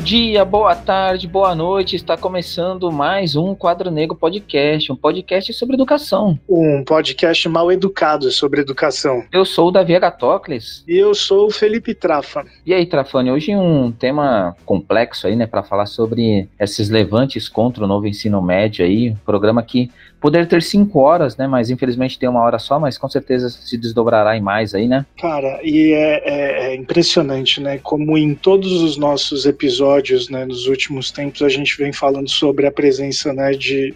Dia, boa tarde, boa noite. Está começando mais um Quadro Negro Podcast, um podcast sobre educação. Um podcast mal educado sobre educação. Eu sou o Davi Agatocles. E eu sou o Felipe Trafa. E aí, Trafani, hoje um tema complexo aí, né, para falar sobre esses levantes contra o novo ensino médio aí, um programa que poderia ter cinco horas, né, mas infelizmente tem uma hora só, mas com certeza se desdobrará em mais aí, né? Cara, e é, é, é impressionante, né, como em todos os nossos episódios, né, nos últimos tempos, a gente vem falando sobre a presença, né, de,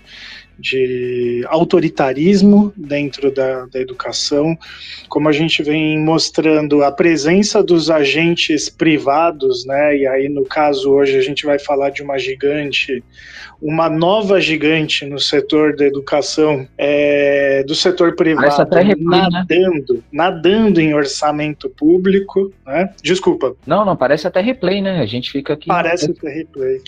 de autoritarismo dentro da, da educação, como a gente vem mostrando a presença dos agentes privados, né, e aí no caso hoje a gente vai falar de uma gigante, uma nova gigante no setor da educação, é, do setor privado, replay, né? nadando, né? nadando em orçamento público, né? Desculpa. Não, não, parece até replay, né? A gente fica aqui. Parece até replay.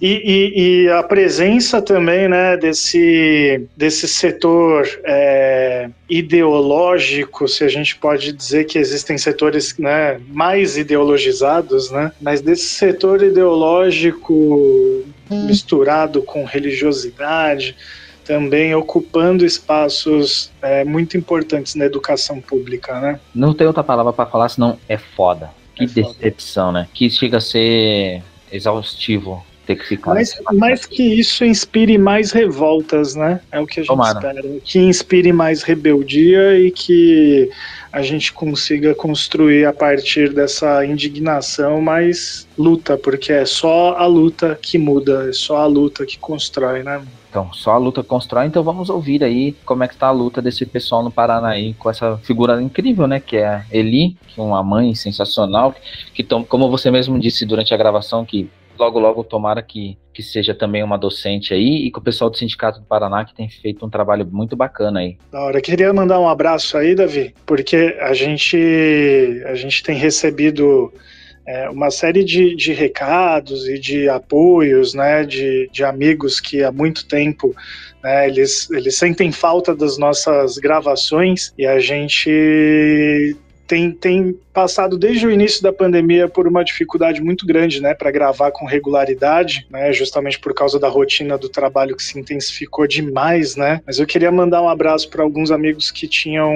E, e, e, a presença também né, desse, desse setor é, ideológico, se a gente pode dizer que existem setores né, mais ideologizados, né, mas desse setor ideológico misturado com religiosidade, também ocupando espaços é, muito importantes na educação pública, né? Não tem outra palavra para falar senão é foda. Que é decepção, foda. né? Que chega a ser exaustivo ter que ficar. Mas, mas que isso inspire mais revoltas, né? É o que a gente Tomara. espera. Que inspire mais rebeldia e que a gente consiga construir a partir dessa indignação mais luta, porque é só a luta que muda, é só a luta que constrói, né? Então, só a luta constrói, então vamos ouvir aí como é que tá a luta desse pessoal no Paraná aí, com essa figura incrível, né, que é a Eli, que é uma mãe sensacional, que, que como você mesmo disse durante a gravação, que logo, logo, tomara que, que seja também uma docente aí e com o pessoal do Sindicato do Paraná que tem feito um trabalho muito bacana aí. Da hora. Queria mandar um abraço aí, Davi, porque a gente, a gente tem recebido é, uma série de, de recados e de apoios, né, de, de amigos que há muito tempo né, eles, eles sentem falta das nossas gravações e a gente tem, tem passado desde o início da pandemia por uma dificuldade muito grande, né, para gravar com regularidade, né, justamente por causa da rotina do trabalho que se intensificou demais, né. Mas eu queria mandar um abraço para alguns amigos que tinham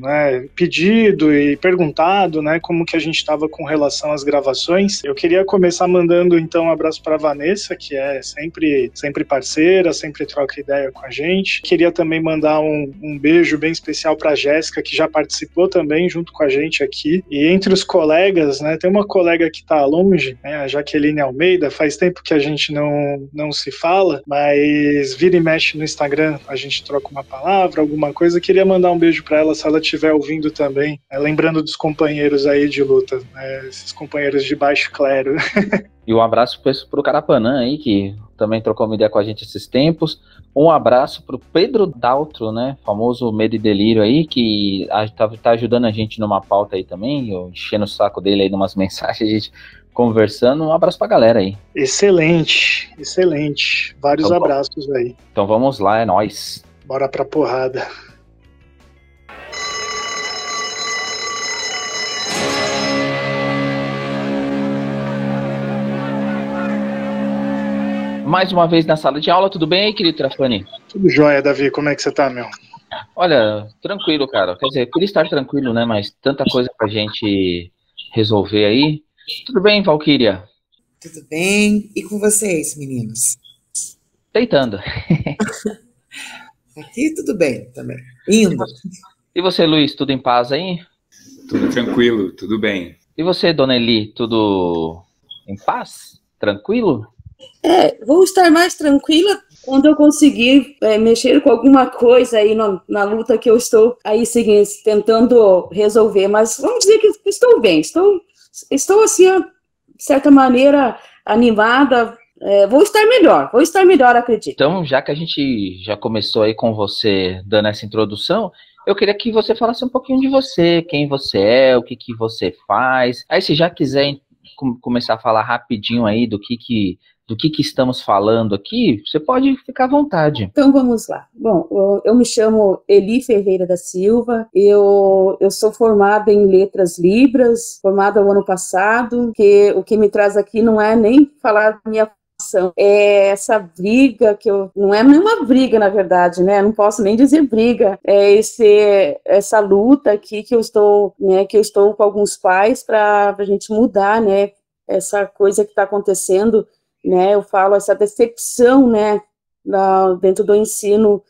né, pedido e perguntado, né, como que a gente estava com relação às gravações. Eu queria começar mandando então um abraço para Vanessa, que é sempre sempre parceira, sempre troca ideia com a gente. Queria também mandar um, um beijo bem especial para Jéssica, que já participou também junto com a gente aqui. E entre os colegas, né, tem uma colega que está longe, né, a Jaqueline Almeida, faz tempo que a gente não, não se fala, mas vira e mexe no Instagram, a gente troca uma palavra, alguma coisa. Queria mandar um beijo para ela se ela estiver ouvindo também, né, lembrando dos companheiros aí de luta, né, esses companheiros de baixo clero. E um abraço para o Carapanã aí, que também trocou uma ideia com a gente esses tempos. Um abraço para o Pedro Daltro, né? Famoso Medo e Delírio aí, que está tá ajudando a gente numa pauta aí também, eu enchendo o saco dele aí numas mensagens, a gente conversando. Um abraço para a galera aí. Excelente, excelente. Vários então, abraços aí. Então vamos lá, é nós. Bora pra porrada. Mais uma vez na sala de aula. Tudo bem aí, querido Trafani? Tudo jóia, Davi. Como é que você tá, meu? Olha, tranquilo, cara. Quer dizer, queria estar tranquilo, né? Mas tanta coisa pra gente resolver aí. Tudo bem, Valkyria? Tudo bem. E com vocês, meninos? Deitando. Aqui tudo bem também. Indo. E você, Luiz, tudo em paz aí? Tudo tranquilo, tudo bem. E você, Dona Eli, tudo em paz? Tranquilo? É, vou estar mais tranquila quando eu conseguir é, mexer com alguma coisa aí no, na luta que eu estou aí seguindo, tentando resolver. Mas vamos dizer que estou bem, estou, estou assim, de certa maneira, animada. É, vou estar melhor, vou estar melhor, acredito. Então, já que a gente já começou aí com você dando essa introdução, eu queria que você falasse um pouquinho de você, quem você é, o que, que você faz. Aí, se já quiser começar a falar rapidinho aí do que, que do que, que estamos falando aqui, você pode ficar à vontade. Então vamos lá. Bom, eu, me chamo Eli Ferreira da Silva, eu, eu sou formada em letras libras, formada no ano passado, que o que me traz aqui não é nem falar minha é essa briga que eu não é nenhuma briga na verdade, né? Não posso nem dizer briga. É esse essa luta aqui que eu estou, né? Que eu estou com alguns pais para a gente mudar, né? Essa coisa que está acontecendo né? Eu falo essa decepção, né? Na, dentro do ensino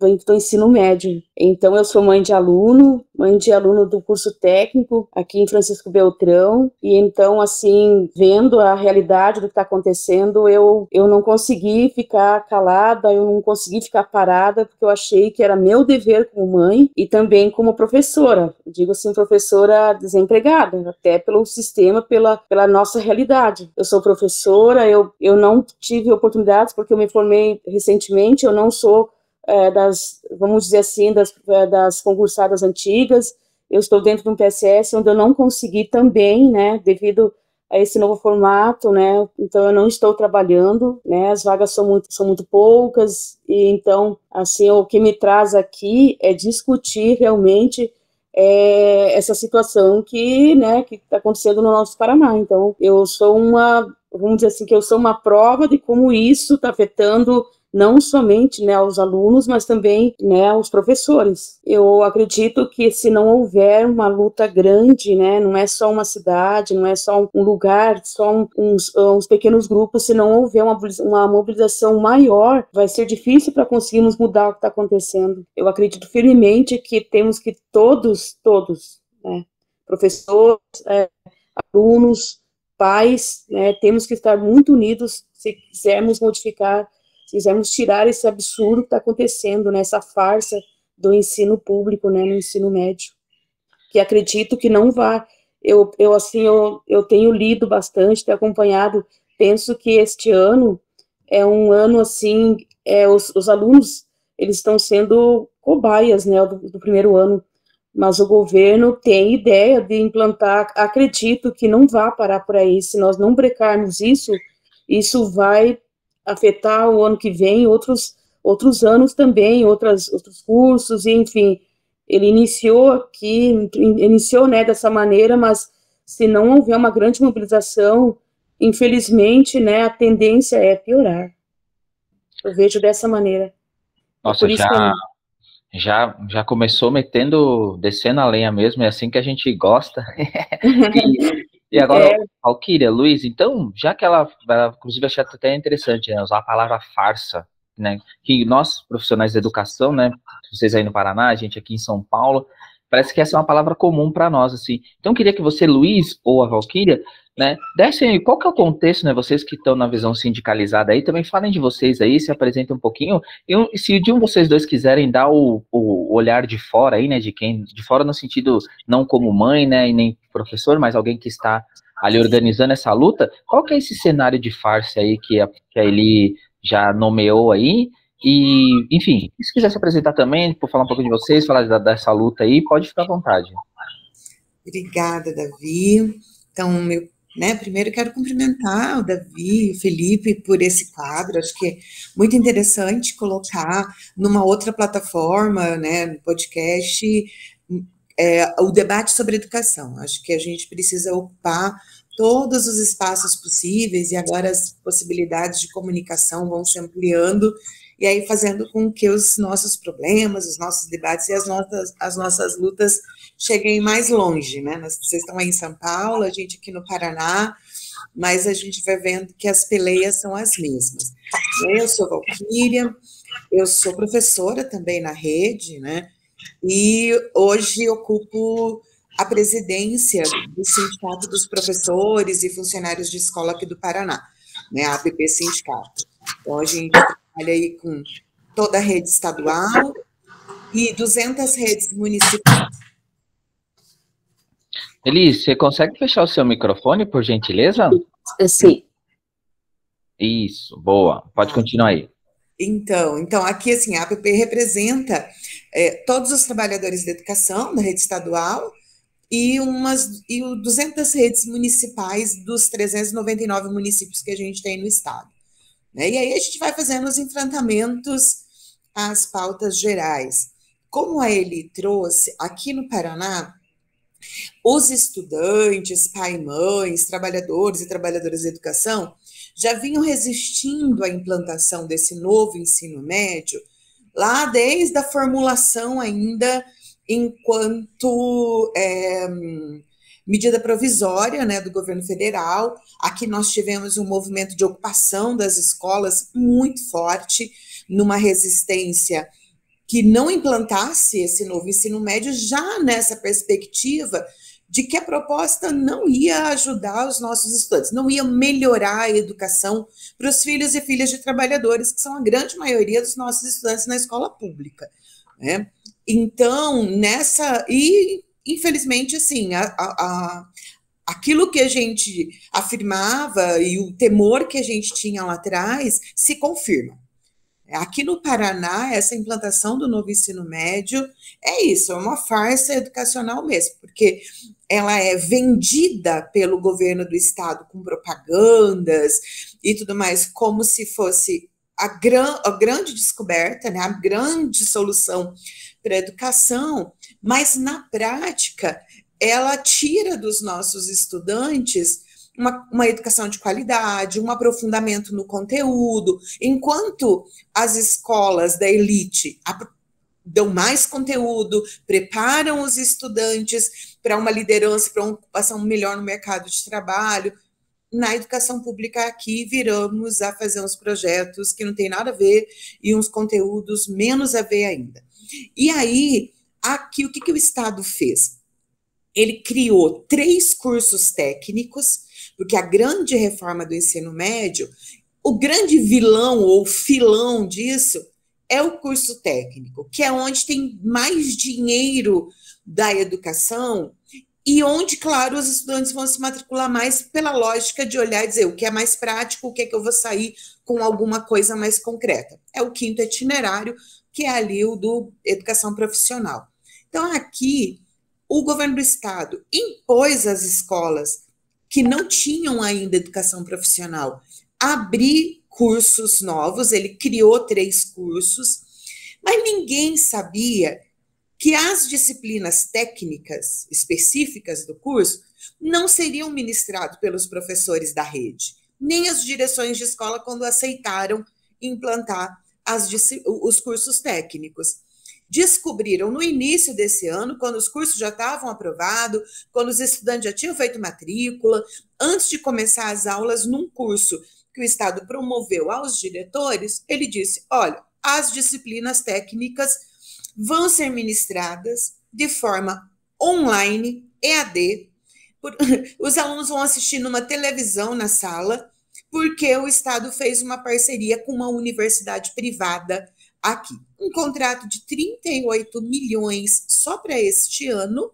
do ensino médio. Então, eu sou mãe de aluno, mãe de aluno do curso técnico aqui em Francisco Beltrão, e então, assim, vendo a realidade do que está acontecendo, eu, eu não consegui ficar calada, eu não consegui ficar parada, porque eu achei que era meu dever como mãe e também como professora, digo assim, professora desempregada, até pelo sistema, pela, pela nossa realidade. Eu sou professora, eu, eu não tive oportunidades porque eu me formei recentemente, eu não sou é, das, vamos dizer assim, das, é, das concursadas antigas. Eu estou dentro de um PSS onde eu não consegui também, né, devido a esse novo formato, né, então eu não estou trabalhando, né, as vagas são muito, são muito poucas, e então, assim, o que me traz aqui é discutir realmente é, essa situação que, né, que está acontecendo no nosso Paraná. Então, eu sou uma, vamos dizer assim, que eu sou uma prova de como isso está afetando não somente né, aos alunos, mas também né, aos professores. Eu acredito que se não houver uma luta grande, né, não é só uma cidade, não é só um lugar, só uns, uns pequenos grupos, se não houver uma, uma mobilização maior, vai ser difícil para conseguirmos mudar o que está acontecendo. Eu acredito firmemente que temos que todos, todos, né, professores, é, alunos, pais, né, temos que estar muito unidos se quisermos modificar quisermos tirar esse absurdo que está acontecendo, né, farsa do ensino público, né, no ensino médio, que acredito que não vai, eu, eu assim, eu, eu tenho lido bastante, tenho acompanhado, penso que este ano é um ano, assim, é, os, os alunos, eles estão sendo cobaias, né, do, do primeiro ano, mas o governo tem ideia de implantar, acredito que não vá parar por aí, se nós não brecarmos isso, isso vai afetar o ano que vem, outros, outros anos também, outras, outros cursos, e, enfim, ele iniciou aqui, iniciou né, dessa maneira, mas se não houver uma grande mobilização, infelizmente, né, a tendência é piorar. Eu vejo dessa maneira. Nossa, já, já, já começou metendo, descendo a lenha mesmo, é assim que a gente gosta. e, e agora, é... Valkyria, Luiz, então, já que ela, ela inclusive, achei até interessante né, usar a palavra farsa, né, que nós, profissionais da educação, né, vocês aí no Paraná, a gente aqui em São Paulo, parece que essa é uma palavra comum para nós, assim. Então, queria que você, Luiz, ou a Valkyria, né, dessem qual que é o contexto, né, vocês que estão na visão sindicalizada aí, também falem de vocês aí, se apresentem um pouquinho, e, se de um vocês dois quiserem dar o, o olhar de fora aí, né, de quem, de fora no sentido não como mãe, né, e nem professor, mas alguém que está ali organizando essa luta, qual que é esse cenário de farsa aí que a, que a já nomeou aí, e, enfim, se quiser se apresentar também, por falar um pouco de vocês, falar da, dessa luta aí, pode ficar à vontade. Obrigada, Davi. Então, meu, né, primeiro quero cumprimentar o Davi, o Felipe, por esse quadro. Acho que é muito interessante colocar numa outra plataforma, né, no podcast, é, o debate sobre educação. Acho que a gente precisa ocupar todos os espaços possíveis e agora as possibilidades de comunicação vão se ampliando e aí fazendo com que os nossos problemas, os nossos debates e as nossas, as nossas lutas cheguem mais longe, né? Vocês estão aí em São Paulo, a gente aqui no Paraná, mas a gente vai vendo que as peleias são as mesmas. Eu sou Valquíria, eu sou professora também na rede, né? e hoje ocupo a presidência do Sindicato dos Professores e Funcionários de Escola aqui do Paraná, né, a APP Sindicato. Então, a gente trabalha aí com toda a rede estadual e 200 redes municipais. Elis, você consegue fechar o seu microfone, por gentileza? Sim. Isso, boa. Pode continuar aí. Então, então aqui assim, a APP representa é, todos os trabalhadores da educação da rede estadual e umas e 200 redes municipais dos 399 municípios que a gente tem no estado. Né? E aí a gente vai fazendo os enfrentamentos às pautas gerais. Como a Eli trouxe, aqui no Paraná, os estudantes, pai e mães, trabalhadores e trabalhadoras da educação já vinham resistindo à implantação desse novo ensino médio lá desde a formulação ainda enquanto é, medida provisória né, do governo federal. Aqui nós tivemos um movimento de ocupação das escolas muito forte, numa resistência que não implantasse esse novo ensino médio já nessa perspectiva de que a proposta não ia ajudar os nossos estudantes, não ia melhorar a educação para os filhos e filhas de trabalhadores, que são a grande maioria dos nossos estudantes na escola pública. Né? Então, nessa. E, infelizmente, assim, a, a, aquilo que a gente afirmava e o temor que a gente tinha lá atrás se confirma. Aqui no Paraná, essa implantação do novo ensino médio é isso, é uma farsa educacional mesmo, porque ela é vendida pelo governo do estado com propagandas e tudo mais, como se fosse a, gran, a grande descoberta, né, a grande solução para a educação, mas na prática ela tira dos nossos estudantes uma, uma educação de qualidade, um aprofundamento no conteúdo, enquanto as escolas da elite dão mais conteúdo, preparam os estudantes para uma liderança, para uma ocupação melhor no mercado de trabalho. Na educação pública aqui viramos a fazer uns projetos que não tem nada a ver e uns conteúdos menos a ver ainda. E aí, aqui o que, que o Estado fez? Ele criou três cursos técnicos porque a grande reforma do ensino médio, o grande vilão ou filão disso é o curso técnico, que é onde tem mais dinheiro da educação e onde, claro, os estudantes vão se matricular mais pela lógica de olhar e dizer o que é mais prático, o que é que eu vou sair com alguma coisa mais concreta. É o quinto itinerário, que é ali o do educação profissional. Então, aqui, o governo do estado impôs às escolas que não tinham ainda educação profissional abrir cursos novos, ele criou três cursos, mas ninguém sabia que as disciplinas técnicas específicas do curso não seriam ministradas pelos professores da rede, nem as direções de escola quando aceitaram implantar as, os cursos técnicos descobriram no início desse ano, quando os cursos já estavam aprovados, quando os estudantes já tinham feito matrícula, antes de começar as aulas num curso que o Estado promoveu aos diretores, ele disse: olha, as disciplinas técnicas vão ser ministradas de forma online, EAD. Por, os alunos vão assistir numa televisão na sala, porque o Estado fez uma parceria com uma universidade privada aqui. Um contrato de 38 milhões só para este ano,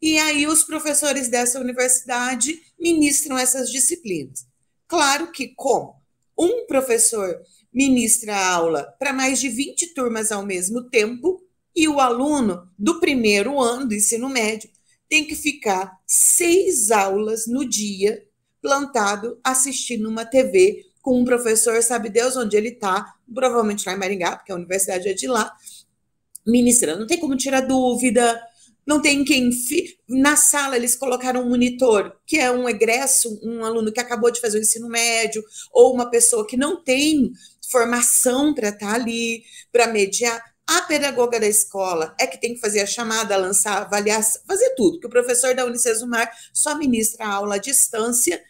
e aí os professores dessa universidade ministram essas disciplinas. Claro que, como um professor ministra aula para mais de 20 turmas ao mesmo tempo, e o aluno do primeiro ano do ensino médio tem que ficar seis aulas no dia plantado assistindo uma TV com um professor, sabe Deus onde ele está, provavelmente lá em Maringá, porque a universidade é de lá, ministrando. Não tem como tirar dúvida, não tem quem. Fi... Na sala, eles colocaram um monitor, que é um egresso, um aluno que acabou de fazer o ensino médio, ou uma pessoa que não tem formação para estar tá ali, para mediar. A pedagoga da escola é que tem que fazer a chamada, lançar, avaliar, fazer tudo, porque o professor da Unicesumar só ministra a aula à distância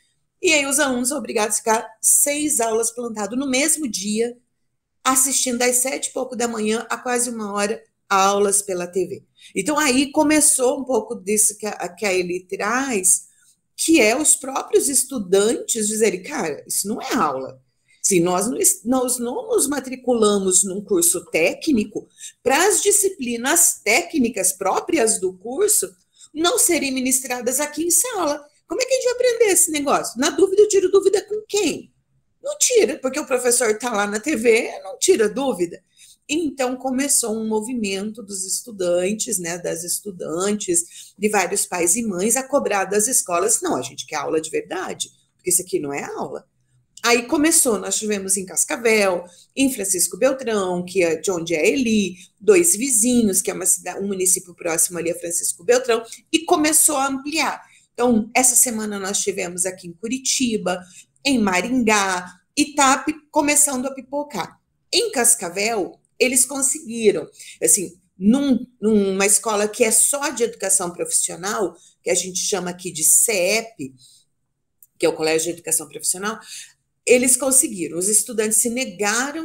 e aí os alunos são obrigados a ficar seis aulas plantado no mesmo dia, assistindo das sete e pouco da manhã a quase uma hora aulas pela TV. Então aí começou um pouco disso que a, que a Eli traz, que é os próprios estudantes dizerem, cara, isso não é aula. Se nós nós não nos matriculamos num curso técnico, para as disciplinas técnicas próprias do curso não serem ministradas aqui em sala. Como é que a gente vai aprender esse negócio? Na dúvida, eu tiro dúvida com quem? Não tira, porque o professor está lá na TV, não tira dúvida. Então começou um movimento dos estudantes, né, das estudantes, de vários pais e mães a cobrar das escolas, não, a gente quer aula de verdade, porque isso aqui não é aula. Aí começou, nós tivemos em Cascavel, em Francisco Beltrão, que é de onde é Eli, dois vizinhos, que é uma cidade, um município próximo ali a Francisco Beltrão, e começou a ampliar. Então, essa semana nós tivemos aqui em Curitiba, em Maringá, está começando a pipocar. Em Cascavel, eles conseguiram, assim, num, numa escola que é só de educação profissional, que a gente chama aqui de CEP, que é o Colégio de Educação Profissional, eles conseguiram. Os estudantes se negaram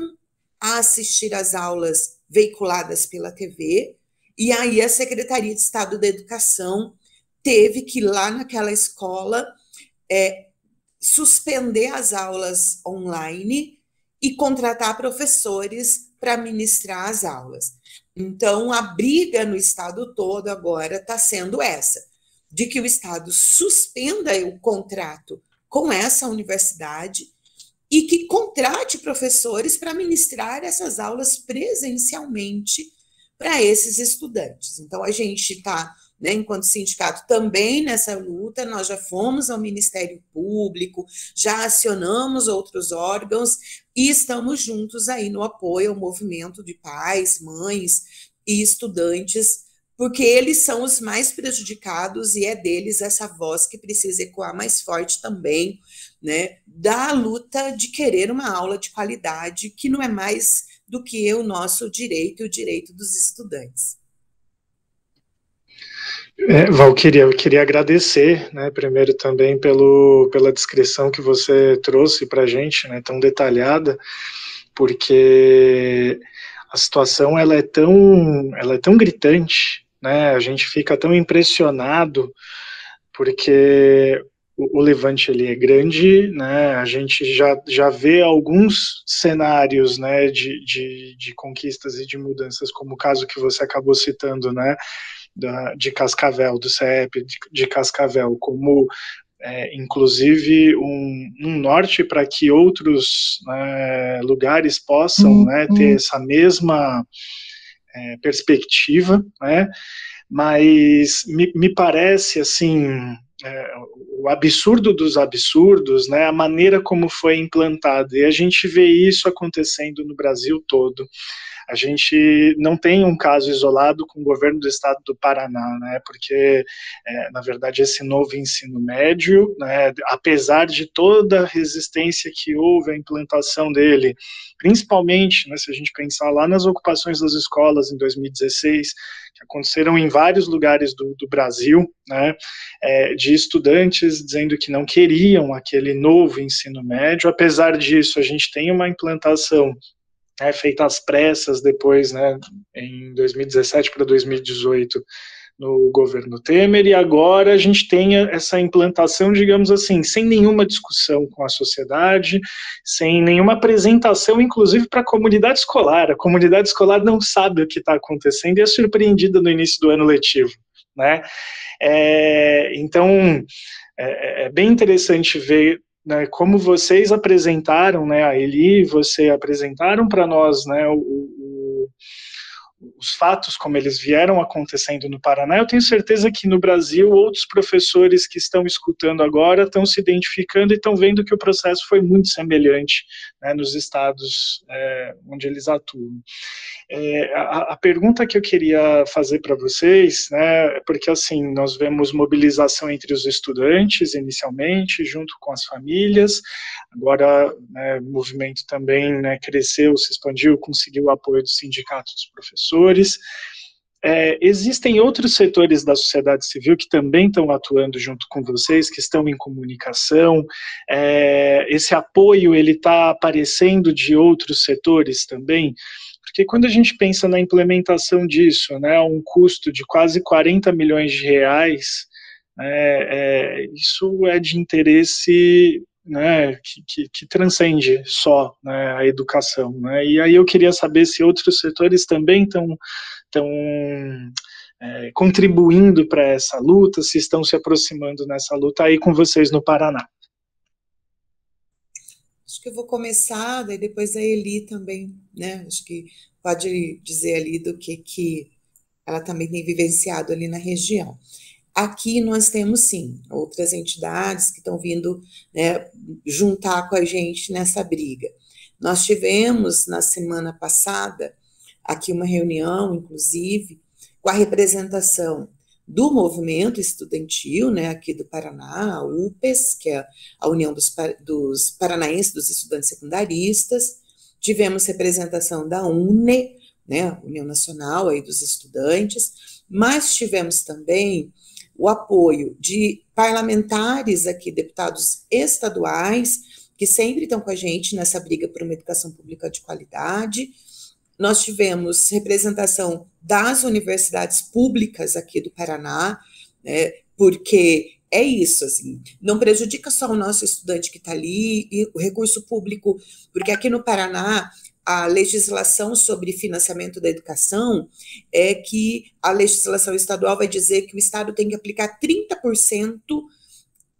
a assistir às aulas veiculadas pela TV, e aí a Secretaria de Estado da Educação teve que, lá naquela escola, é, suspender as aulas online e contratar professores para ministrar as aulas. Então, a briga no Estado todo agora está sendo essa, de que o Estado suspenda o contrato com essa universidade e que contrate professores para ministrar essas aulas presencialmente para esses estudantes. Então, a gente está, né, enquanto sindicato, também nessa luta, nós já fomos ao Ministério Público, já acionamos outros órgãos e estamos juntos aí no apoio ao movimento de pais, mães e estudantes, porque eles são os mais prejudicados e é deles essa voz que precisa ecoar mais forte também né, da luta de querer uma aula de qualidade, que não é mais do que o nosso direito e o direito dos estudantes. É, Valquíria, eu queria agradecer, né, primeiro também pelo, pela descrição que você trouxe para a gente, né, tão detalhada, porque a situação ela é tão, ela é tão gritante, né, a gente fica tão impressionado, porque o, levante ele é grande, né? A gente já, já vê alguns cenários, né, de, de, de conquistas e de mudanças, como o caso que você acabou citando, né, da, de Cascavel, do CEP de, de Cascavel, como é, inclusive um, um norte para que outros né, lugares possam uhum. né, ter essa mesma é, perspectiva, né? Mas me, me parece assim é, o absurdo dos absurdos, né, a maneira como foi implantado. E a gente vê isso acontecendo no Brasil todo. A gente não tem um caso isolado com o governo do estado do Paraná, né, porque, é, na verdade, esse novo ensino médio, né, apesar de toda a resistência que houve à implantação dele, principalmente, né, se a gente pensar lá nas ocupações das escolas em 2016, que aconteceram em vários lugares do, do Brasil, né, é, de estudantes dizendo que não queriam aquele novo ensino médio. Apesar disso, a gente tem uma implantação é, feita às pressas depois, né, em 2017 para 2018, no governo Temer, e agora a gente tem essa implantação, digamos assim, sem nenhuma discussão com a sociedade, sem nenhuma apresentação, inclusive para a comunidade escolar. A comunidade escolar não sabe o que está acontecendo e é surpreendida no início do ano letivo. Né? É, então, é, é bem interessante ver né, como vocês apresentaram, né, a Eli, você apresentaram para nós, né, o, o, os fatos como eles vieram acontecendo no Paraná, eu tenho certeza que no Brasil outros professores que estão escutando agora estão se identificando e estão vendo que o processo foi muito semelhante né, nos estados é, onde eles atuam. É, a, a, pergunta que eu queria fazer para vocês, né, porque assim, nós vemos mobilização entre os estudantes inicialmente, junto com as famílias, agora né, o movimento também né, cresceu, se expandiu, conseguiu o apoio do sindicato dos professores, é, existem outros setores da sociedade civil que também estão atuando junto com vocês, que estão em comunicação. É, esse apoio ele está aparecendo de outros setores também. Porque quando a gente pensa na implementação disso, né, um custo de quase 40 milhões de reais, é, é, isso é de interesse né, que, que, que, transcende só né, a educação. Né, e aí eu queria saber se outros setores também estão estão é, contribuindo para essa luta, se estão se aproximando nessa luta aí com vocês no Paraná. Acho que eu vou começar, daí depois a Eli também, né? Acho que pode dizer ali do que, que ela também tem vivenciado ali na região. Aqui nós temos sim outras entidades que estão vindo né, juntar com a gente nessa briga. Nós tivemos na semana passada aqui uma reunião, inclusive, com a representação do movimento estudantil, né, aqui do Paraná, a UPES, que é a União dos, dos Paranaenses dos Estudantes Secundaristas, tivemos representação da UNE, né, União Nacional aí dos Estudantes, mas tivemos também o apoio de parlamentares aqui, deputados estaduais, que sempre estão com a gente nessa briga por uma educação pública de qualidade. Nós tivemos representação das universidades públicas aqui do Paraná, né, porque é isso, assim, não prejudica só o nosso estudante que está ali e o recurso público, porque aqui no Paraná a legislação sobre financiamento da educação é que a legislação estadual vai dizer que o Estado tem que aplicar 30%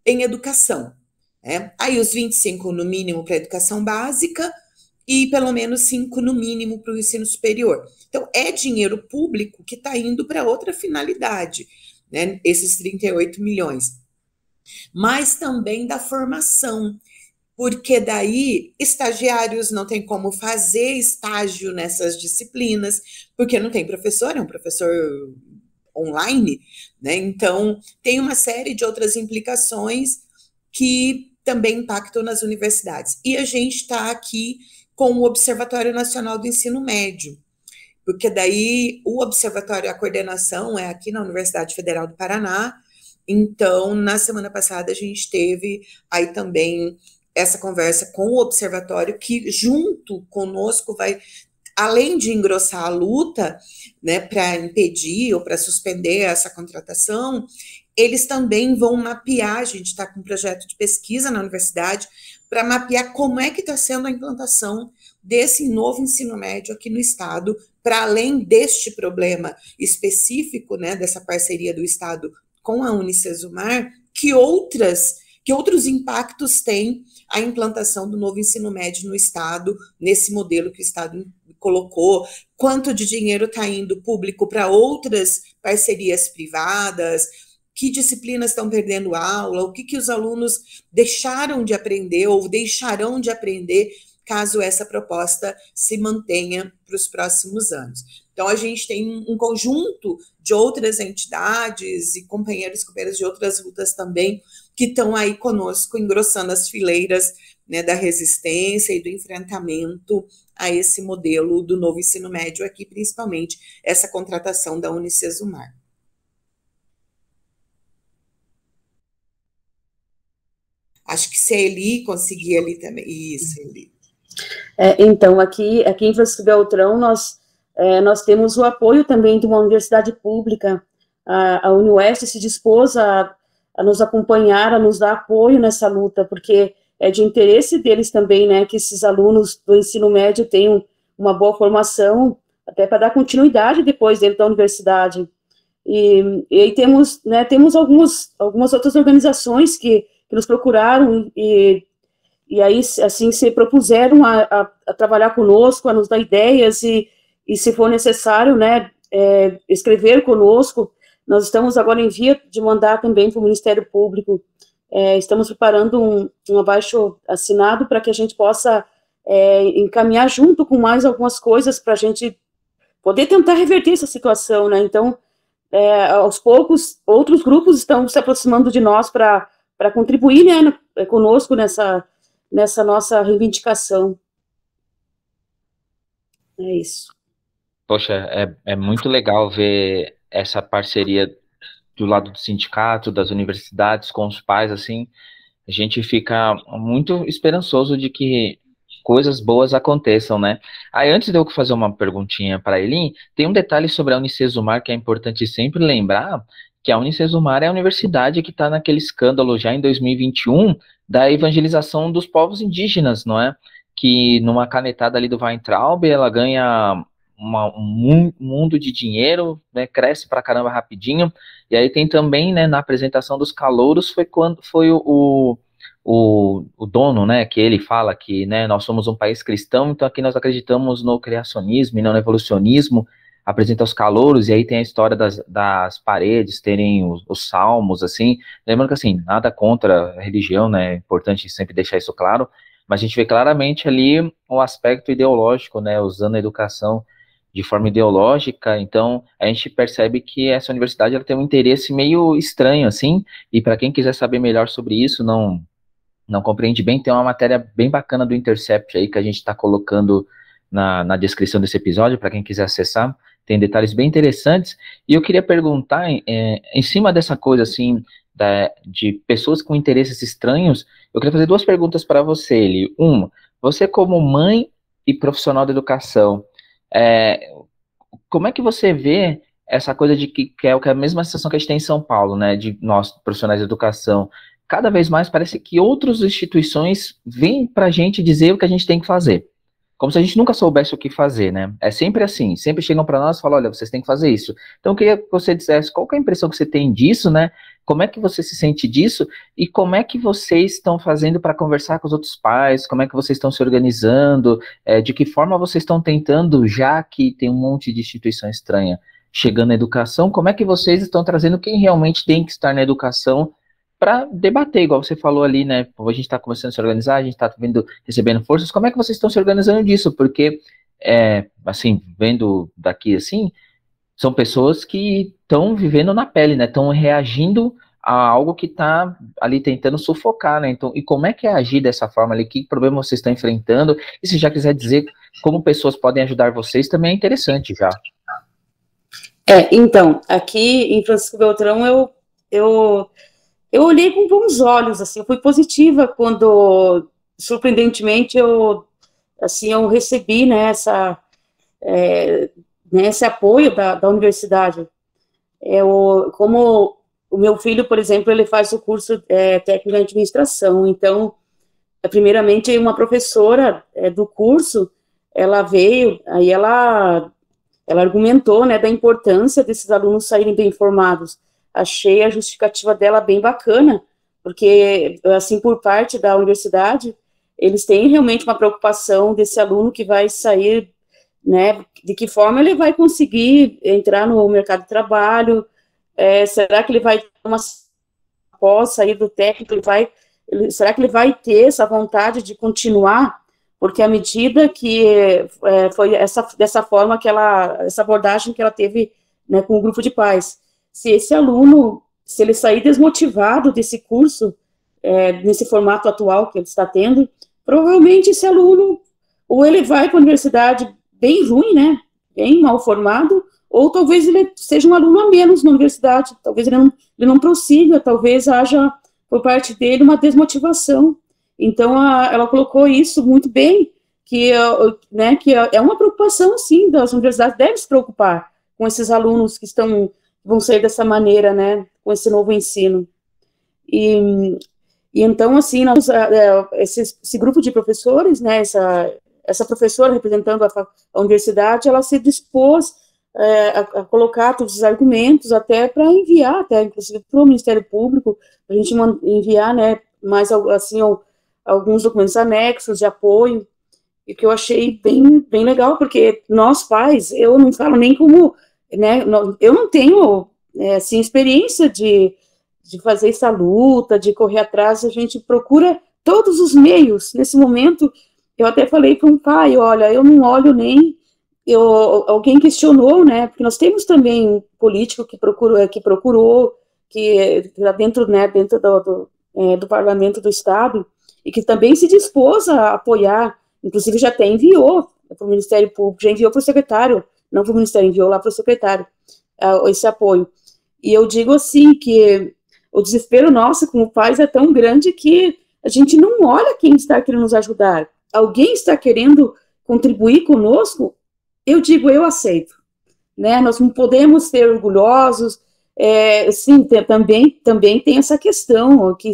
em educação. Né? Aí os 25% no mínimo para a educação básica e pelo menos 5% no mínimo para o ensino superior. Então, é dinheiro público que está indo para outra finalidade, né? esses 38 milhões. Mas também da formação porque daí estagiários não tem como fazer estágio nessas disciplinas, porque não tem professor, é um professor online, né? Então, tem uma série de outras implicações que também impactam nas universidades. E a gente está aqui com o Observatório Nacional do Ensino Médio, porque daí o observatório, a coordenação é aqui na Universidade Federal do Paraná. Então, na semana passada, a gente teve aí também essa conversa com o observatório, que junto conosco vai, além de engrossar a luta, né, para impedir ou para suspender essa contratação, eles também vão mapear, a gente está com um projeto de pesquisa na universidade, para mapear como é que está sendo a implantação desse novo ensino médio aqui no estado, para além deste problema específico, né, dessa parceria do estado com a Unicesumar, que outras que outros impactos tem a implantação do novo ensino médio no Estado, nesse modelo que o Estado colocou, quanto de dinheiro está indo público para outras parcerias privadas, que disciplinas estão perdendo aula, o que, que os alunos deixaram de aprender ou deixarão de aprender caso essa proposta se mantenha para os próximos anos. Então, a gente tem um conjunto de outras entidades e companheiros e companheiras de outras lutas também que estão aí conosco, engrossando as fileiras né, da resistência e do enfrentamento a esse modelo do novo ensino médio aqui, principalmente essa contratação da Unicesumar. Acho que se a Eli conseguir ali também. Isso, Eli. É, então, aqui, aqui em Francisco Beltrão, nós, é, nós temos o apoio também de uma universidade pública. A, a Unioeste se dispôs a a nos acompanhar, a nos dar apoio nessa luta, porque é de interesse deles também, né, que esses alunos do ensino médio tenham uma boa formação, até para dar continuidade depois dentro da universidade. E, e aí temos, né, temos algumas, algumas outras organizações que, que nos procuraram e, e aí, assim, se propuseram a, a, a trabalhar conosco, a nos dar ideias e, e se for necessário, né, é, escrever conosco, nós estamos agora em via de mandar também para o Ministério Público, é, estamos preparando um, um abaixo assinado para que a gente possa é, encaminhar junto com mais algumas coisas para a gente poder tentar reverter essa situação, né? Então, é, aos poucos, outros grupos estão se aproximando de nós para contribuir né, é, conosco nessa, nessa nossa reivindicação. É isso. Poxa, é, é muito legal ver essa parceria do lado do sindicato, das universidades, com os pais, assim, a gente fica muito esperançoso de que coisas boas aconteçam, né? Aí, antes de eu fazer uma perguntinha para Elin, tem um detalhe sobre a Unicesumar que é importante sempre lembrar, que a Unicesumar é a universidade que está naquele escândalo já em 2021 da evangelização dos povos indígenas, não é? Que numa canetada ali do Weintraub, ela ganha uma, um mundo de dinheiro, né, cresce pra caramba rapidinho. E aí tem também, né, na apresentação dos calouros, foi quando foi o, o, o dono, né, que ele fala que, né, nós somos um país cristão, então aqui nós acreditamos no criacionismo e não no evolucionismo, apresenta os calouros, e aí tem a história das, das paredes terem os, os, salmos, assim, lembrando que, assim, nada contra a religião, né, é importante sempre deixar isso claro, mas a gente vê claramente ali o aspecto ideológico, né, usando a educação de forma ideológica, então a gente percebe que essa universidade ela tem um interesse meio estranho, assim, e para quem quiser saber melhor sobre isso, não não compreende bem, tem uma matéria bem bacana do Intercept aí que a gente está colocando na, na descrição desse episódio, para quem quiser acessar, tem detalhes bem interessantes, e eu queria perguntar, é, em cima dessa coisa, assim, da, de pessoas com interesses estranhos, eu queria fazer duas perguntas para você, Eli. Uma, você como mãe e profissional da educação, é, como é que você vê essa coisa de que, que é a mesma sensação que a gente tem em São Paulo, né, de nós profissionais de educação, cada vez mais parece que outras instituições vêm para a gente dizer o que a gente tem que fazer. Como se a gente nunca soubesse o que fazer, né? É sempre assim, sempre chegam para nós e falam, olha, vocês têm que fazer isso. Então eu queria que você dissesse qual é a impressão que você tem disso, né? Como é que você se sente disso e como é que vocês estão fazendo para conversar com os outros pais? Como é que vocês estão se organizando? É, de que forma vocês estão tentando, já que tem um monte de instituição estranha chegando na educação, como é que vocês estão trazendo quem realmente tem que estar na educação para debater, igual você falou ali, né? A gente está começando a se organizar, a gente está vendo, recebendo forças. Como é que vocês estão se organizando disso? Porque, é, assim, vendo daqui assim, são pessoas que estão vivendo na pele, né? Estão reagindo a algo que está ali tentando sufocar, né? Então, e como é que é agir dessa forma ali? Que problema vocês estão enfrentando? E se já quiser dizer como pessoas podem ajudar vocês, também é interessante já. É, então, aqui em Francisco Beltrão eu, eu eu olhei com bons olhos, assim, eu fui positiva quando, surpreendentemente, eu, assim, eu recebi, né, essa, é, né, esse apoio da, da universidade. Eu, como o meu filho, por exemplo, ele faz o curso é, técnico de administração, então, primeiramente, uma professora é, do curso, ela veio, aí ela, ela argumentou, né, da importância desses alunos saírem bem informados, achei a justificativa dela bem bacana, porque, assim, por parte da universidade, eles têm realmente uma preocupação desse aluno que vai sair, né, de que forma ele vai conseguir entrar no mercado de trabalho, é, será que ele vai uma após sair do técnico, ele vai, ele, será que ele vai ter essa vontade de continuar? Porque à medida que é, foi essa, dessa forma que ela, essa abordagem que ela teve né, com o grupo de pais, se esse aluno, se ele sair desmotivado desse curso, é, nesse formato atual que ele está tendo, provavelmente esse aluno, ou ele vai para a universidade bem ruim, né, bem mal formado, ou talvez ele seja um aluno a menos na universidade, talvez ele não, ele não prossiga, talvez haja por parte dele uma desmotivação. Então, a, ela colocou isso muito bem, que, né, que é uma preocupação, sim, das universidades devem se preocupar com esses alunos que estão vão ser dessa maneira, né, com esse novo ensino. E, e então, assim, nós, é, esse, esse, grupo de professores, né, essa, essa professora representando a, a universidade, ela se dispôs é, a, a, colocar todos os argumentos até para enviar, até inclusive para o Ministério Público, a gente enviar, né, mais assim, alguns documentos anexos de apoio, e que eu achei bem, bem legal, porque nós pais, eu não falo nem como né, eu não tenho, é, assim, experiência de, de fazer essa luta, de correr atrás, a gente procura todos os meios. Nesse momento, eu até falei para um pai, olha, eu não olho nem, eu, alguém questionou, né, porque nós temos também um político que procurou, que procurou, que está dentro, né, dentro do, do, é, do parlamento do estado, e que também se dispôs a apoiar, inclusive já até enviou para o Ministério Público, já enviou para o secretário não para o Ministério, enviou lá para o secretário uh, esse apoio. E eu digo assim que o desespero nosso como pais é tão grande que a gente não olha quem está querendo nos ajudar. Alguém está querendo contribuir conosco? Eu digo, eu aceito. Né? Nós não podemos ser orgulhosos. É, sim, tem, também, também tem essa questão, que,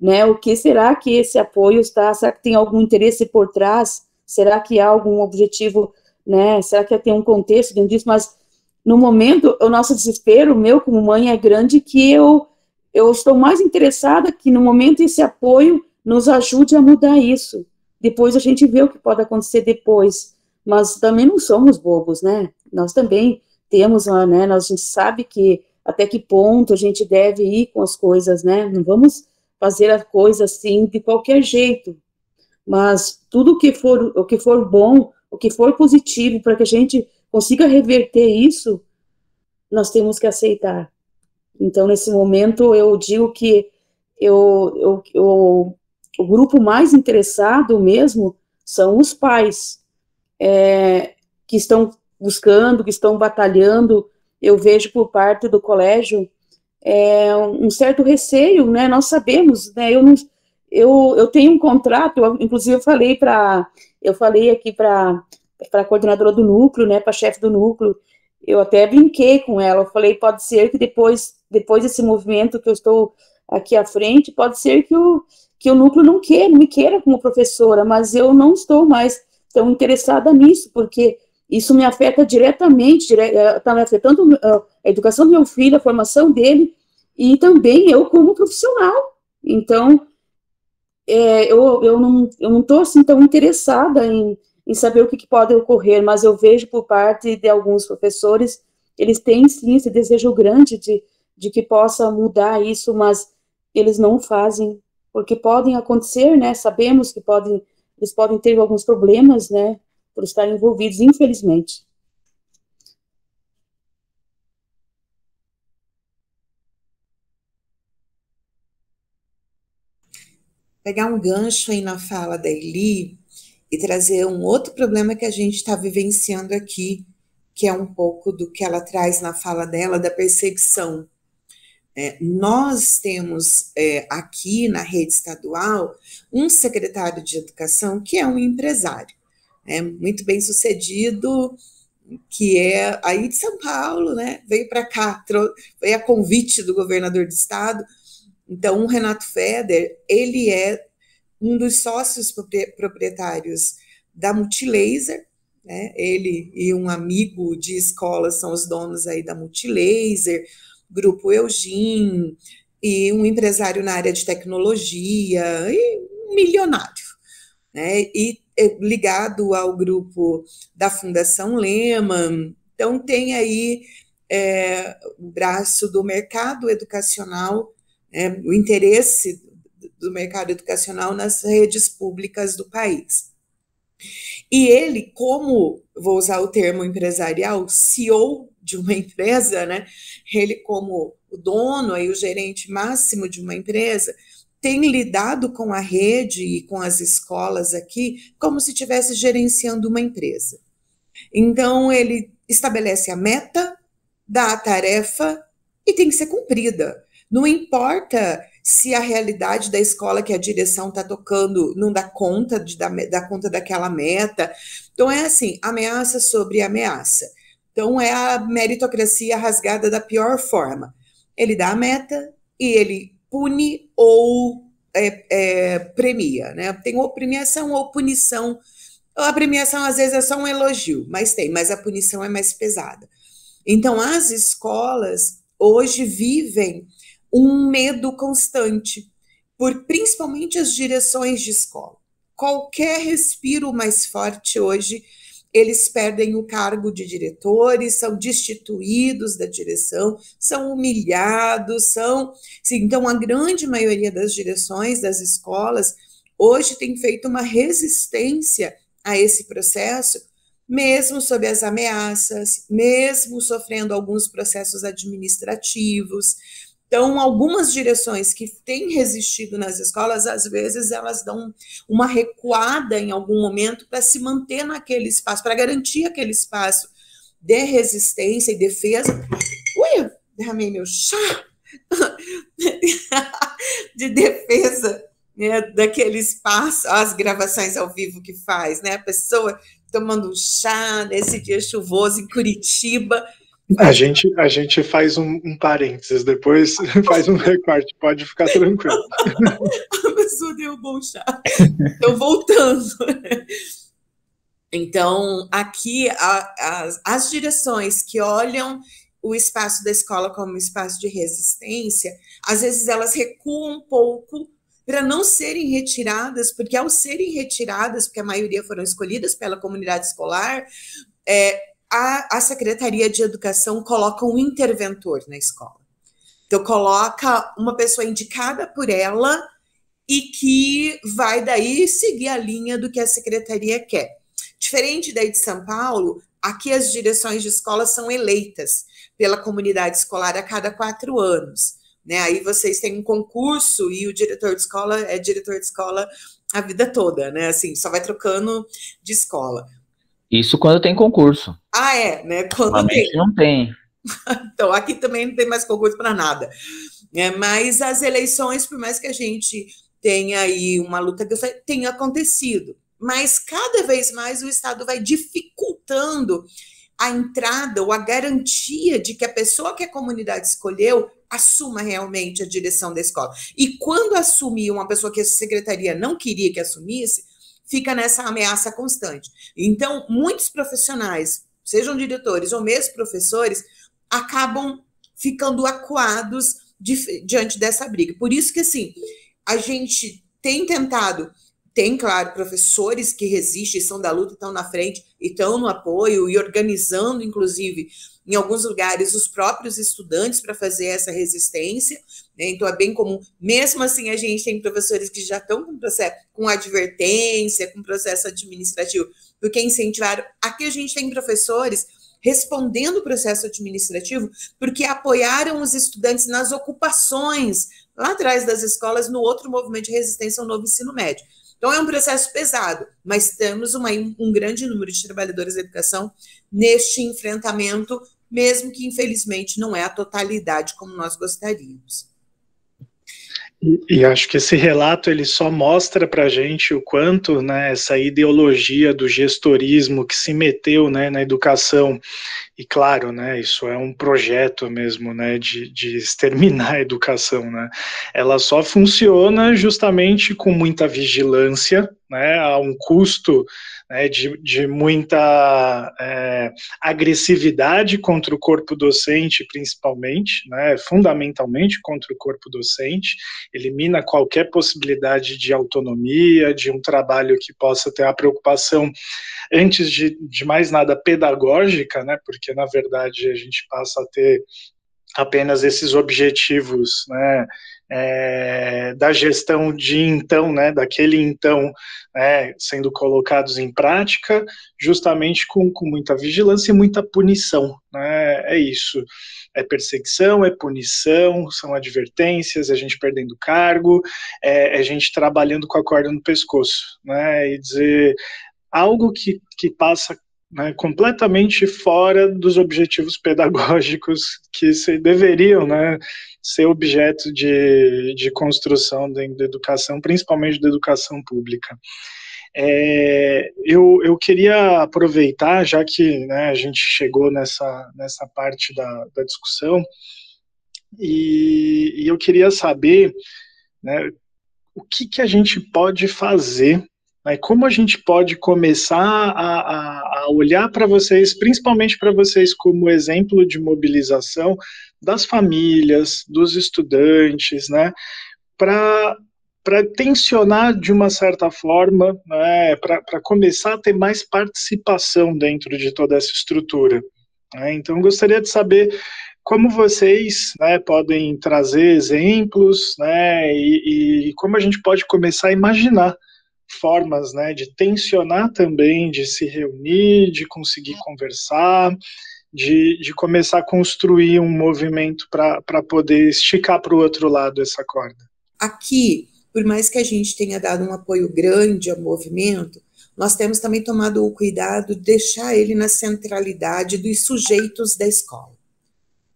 né, o que será que esse apoio está, será que tem algum interesse por trás? Será que há algum objetivo né? Será que tem um contexto dentro disso? Mas no momento, o nosso desespero, meu como mãe, é grande que eu eu estou mais interessada que no momento esse apoio nos ajude a mudar isso. Depois a gente vê o que pode acontecer depois, mas também não somos bobos, né? Nós também temos, né? Nós, a gente sabe que até que ponto a gente deve ir com as coisas, né? Não vamos fazer a coisa assim de qualquer jeito, mas tudo que for o que for bom, o que for positivo para que a gente consiga reverter isso, nós temos que aceitar. Então, nesse momento, eu digo que eu, eu, eu o grupo mais interessado mesmo são os pais, é, que estão buscando, que estão batalhando. Eu vejo por parte do colégio é, um certo receio, né? Nós sabemos, né? Eu, não, eu, eu tenho um contrato, eu, inclusive eu falei para, eu falei aqui para a coordenadora do núcleo, né, para a chefe do núcleo, eu até brinquei com ela, eu falei, pode ser que depois, depois desse movimento que eu estou aqui à frente, pode ser que o, que o núcleo não queira, me queira como professora, mas eu não estou mais tão interessada nisso, porque isso me afeta diretamente, está eh, me afetando eh, a educação do meu filho, a formação dele, e também eu como profissional. Então, é, eu, eu não estou não assim tão interessada em, em saber o que, que, pode ocorrer, mas eu vejo por parte de alguns professores, eles têm sim esse desejo grande de, de que possa mudar isso, mas eles não fazem, porque podem acontecer, né? Sabemos que podem, eles podem ter alguns problemas, né? Por estarem envolvidos, infelizmente. Pegar um gancho aí na fala da Eli e trazer um outro problema que a gente está vivenciando aqui, que é um pouco do que ela traz na fala dela da perseguição é, nós temos é, aqui na rede estadual um secretário de educação que é um empresário, né, muito bem sucedido, que é aí de São Paulo, né? Veio para cá, veio a convite do governador do estado. Então, o Renato Feder, ele é um dos sócios proprietários da Multilaser, né? Ele e um amigo de escola são os donos aí da Multilaser. Grupo Eugin, e um empresário na área de tecnologia, e um milionário, né? E ligado ao grupo da Fundação Lehman. Então, tem aí é, o braço do mercado educacional, é, o interesse do mercado educacional nas redes públicas do país. E ele, como, vou usar o termo empresarial, CEO de uma empresa, né? Ele, como o dono e o gerente máximo de uma empresa, tem lidado com a rede e com as escolas aqui como se estivesse gerenciando uma empresa. Então, ele estabelece a meta, dá a tarefa e tem que ser cumprida. Não importa se a realidade da escola que a direção está tocando não dá conta de dar conta daquela meta. Então, é assim: ameaça sobre ameaça. Então, é a meritocracia rasgada da pior forma. Ele dá a meta e ele pune ou é, é, premia, né? Tem ou premiação ou punição. A premiação, às vezes, é só um elogio, mas tem, mas a punição é mais pesada. Então, as escolas hoje vivem um medo constante, por principalmente as direções de escola. Qualquer respiro mais forte hoje eles perdem o cargo de diretores, são destituídos da direção, são humilhados, são. Sim, então, a grande maioria das direções das escolas hoje tem feito uma resistência a esse processo, mesmo sob as ameaças, mesmo sofrendo alguns processos administrativos, então, algumas direções que têm resistido nas escolas, às vezes elas dão uma recuada em algum momento para se manter naquele espaço, para garantir aquele espaço de resistência e defesa. Ui, derramei meu chá de defesa né, daquele espaço, as gravações ao vivo que faz, né? A pessoa tomando um chá nesse dia chuvoso em Curitiba a gente, a gente faz um, um parênteses, depois faz um recorte, pode ficar tranquilo. a pessoa deu bom chá. Estou voltando. Então, aqui, a, as, as direções que olham o espaço da escola como espaço de resistência, às vezes elas recuam um pouco para não serem retiradas, porque ao serem retiradas, porque a maioria foram escolhidas pela comunidade escolar, é, a, a Secretaria de Educação coloca um interventor na escola. Então, coloca uma pessoa indicada por ela e que vai daí seguir a linha do que a secretaria quer. Diferente daí de São Paulo, aqui as direções de escola são eleitas pela comunidade escolar a cada quatro anos. Né? Aí vocês têm um concurso e o diretor de escola é diretor de escola a vida toda, né? Assim, só vai trocando de escola. Isso quando tem concurso. Ah, é, né? Quando tem. não tem. então, aqui também não tem mais concurso para nada. É, mas as eleições, por mais que a gente tenha aí uma luta que tenha acontecido, mas cada vez mais o Estado vai dificultando a entrada ou a garantia de que a pessoa que a comunidade escolheu assuma realmente a direção da escola. E quando assumir uma pessoa que a secretaria não queria que assumisse, fica nessa ameaça constante. Então, muitos profissionais, sejam diretores ou mesmo professores, acabam ficando acuados di diante dessa briga. Por isso que, assim, a gente tem tentado tem, claro, professores que resistem, são da luta, estão na frente e estão no apoio e organizando, inclusive, em alguns lugares, os próprios estudantes para fazer essa resistência. Né? Então, é bem comum. Mesmo assim, a gente tem professores que já estão com processo, com advertência, com processo administrativo, porque incentivaram. Aqui a gente tem professores respondendo o processo administrativo porque apoiaram os estudantes nas ocupações lá atrás das escolas no outro movimento de resistência ao novo ensino médio. Então, é um processo pesado, mas temos uma, um grande número de trabalhadores da educação neste enfrentamento, mesmo que, infelizmente, não é a totalidade como nós gostaríamos. E, acho que esse relato ele só mostra para a gente o quanto né, essa ideologia do gestorismo que se meteu né, na educação, e claro, né, isso é um projeto mesmo né, de, de exterminar a educação, né, ela só funciona justamente com muita vigilância, né, a um custo né, de, de, muita é, agressividade contra o corpo docente, principalmente, né, fundamentalmente contra o corpo docente, elimina qualquer possibilidade de autonomia, de um trabalho que possa ter a preocupação, antes de, de mais nada, pedagógica, né, porque na verdade a gente passa a ter apenas esses objetivos, né, é, da gestão de então, né, daquele então, né, sendo colocados em prática, justamente com, com muita vigilância e muita punição, né, é isso, é perseguição, é punição, são advertências, a gente perdendo cargo, é, é a gente trabalhando com a corda no pescoço, né, e dizer algo que, que passa né, completamente fora dos objetivos pedagógicos que se deveriam né, ser objeto de, de construção da, da educação, principalmente da educação pública. É, eu, eu queria aproveitar, já que né, a gente chegou nessa, nessa parte da, da discussão, e, e eu queria saber né, o que, que a gente pode fazer né, como a gente pode começar a, a, a olhar para vocês, principalmente para vocês, como exemplo de mobilização das famílias, dos estudantes, né, para para tensionar de uma certa forma, né, para começar a ter mais participação dentro de toda essa estrutura. Né? Então, gostaria de saber como vocês né, podem trazer exemplos né, e, e, como a gente pode começar a imaginar formas né, de tensionar também, de se reunir, de conseguir conversar, de, de começar a construir um movimento para poder esticar para o outro lado essa corda. Aqui, por mais que a gente tenha dado um apoio grande ao movimento, nós temos também tomado o cuidado de deixar ele na centralidade dos sujeitos da escola.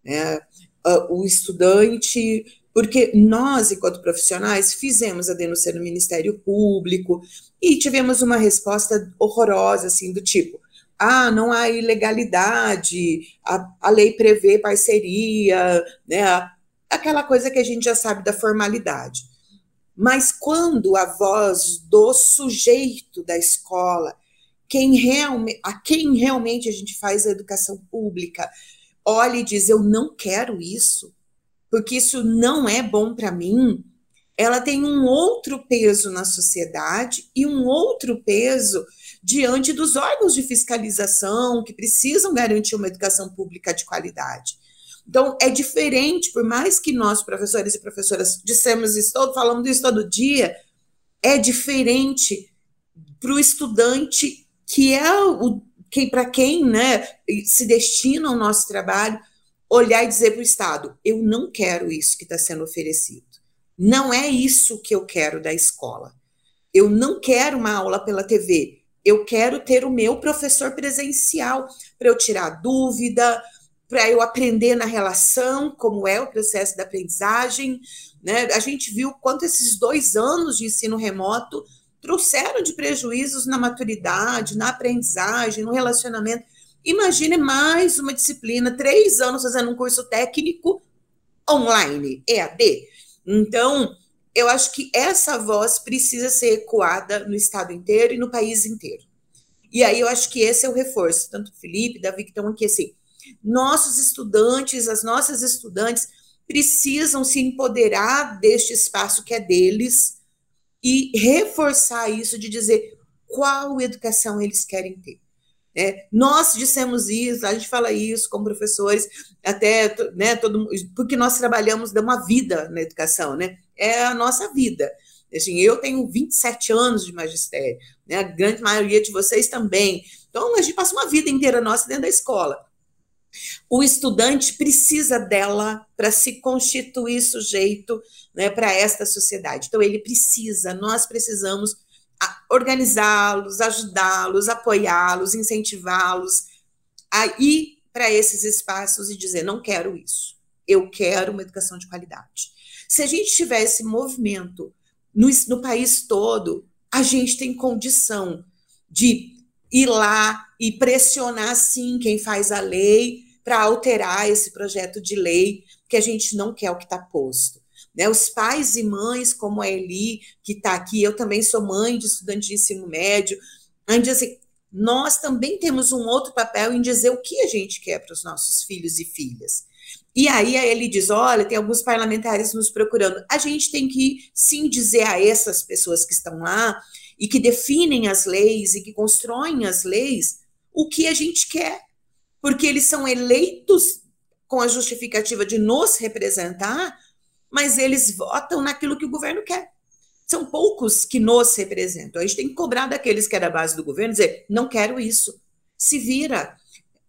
É, o estudante porque nós, enquanto profissionais, fizemos a denúncia no Ministério Público e tivemos uma resposta horrorosa, assim, do tipo: ah, não há ilegalidade, a, a lei prevê parceria, né? Aquela coisa que a gente já sabe da formalidade. Mas quando a voz do sujeito da escola, quem realme, a quem realmente a gente faz a educação pública, olha e diz: eu não quero isso, porque isso não é bom para mim, ela tem um outro peso na sociedade e um outro peso diante dos órgãos de fiscalização que precisam garantir uma educação pública de qualidade. Então, é diferente, por mais que nós, professores e professoras, dissemos isso todo, falamos isso todo dia, é diferente para o estudante que é o que para quem né, se destina ao nosso trabalho, olhar e dizer para o Estado: eu não quero isso que está sendo oferecido. Não é isso que eu quero da escola. Eu não quero uma aula pela TV. Eu quero ter o meu professor presencial para eu tirar dúvida, para eu aprender na relação, como é o processo da aprendizagem. Né? A gente viu quanto esses dois anos de ensino remoto trouxeram de prejuízos na maturidade, na aprendizagem, no relacionamento. Imagine mais uma disciplina, três anos fazendo um curso técnico online, EAD. Então, eu acho que essa voz precisa ser ecoada no estado inteiro e no país inteiro. E aí eu acho que esse é o reforço, tanto Felipe, Davi, que estão aqui assim. Nossos estudantes, as nossas estudantes precisam se empoderar deste espaço que é deles, e reforçar isso de dizer qual educação eles querem ter. É, nós dissemos isso, a gente fala isso como professores, até né, todo, porque nós trabalhamos de uma vida na educação, né? É a nossa vida. Assim, eu tenho 27 anos de magistério, né? a grande maioria de vocês também. Então, a gente passa uma vida inteira nossa dentro da escola. O estudante precisa dela para se constituir sujeito né, para esta sociedade. Então, ele precisa, nós precisamos organizá-los, ajudá-los, apoiá-los, incentivá-los a ir para esses espaços e dizer: não quero isso, eu quero uma educação de qualidade. Se a gente tiver esse movimento no, no país todo, a gente tem condição de ir lá e pressionar, sim, quem faz a lei para alterar esse projeto de lei, que a gente não quer o que está posto. Né? Os pais e mães, como a Eli, que está aqui, eu também sou mãe de estudante de ensino médio, a gente assim, nós também temos um outro papel em dizer o que a gente quer para os nossos filhos e filhas. E aí ele diz: olha, tem alguns parlamentares nos procurando. A gente tem que sim dizer a essas pessoas que estão lá e que definem as leis e que constroem as leis o que a gente quer. Porque eles são eleitos com a justificativa de nos representar, mas eles votam naquilo que o governo quer. São poucos que nos representam. A gente tem que cobrar daqueles que é da base do governo, dizer, não quero isso. Se vira.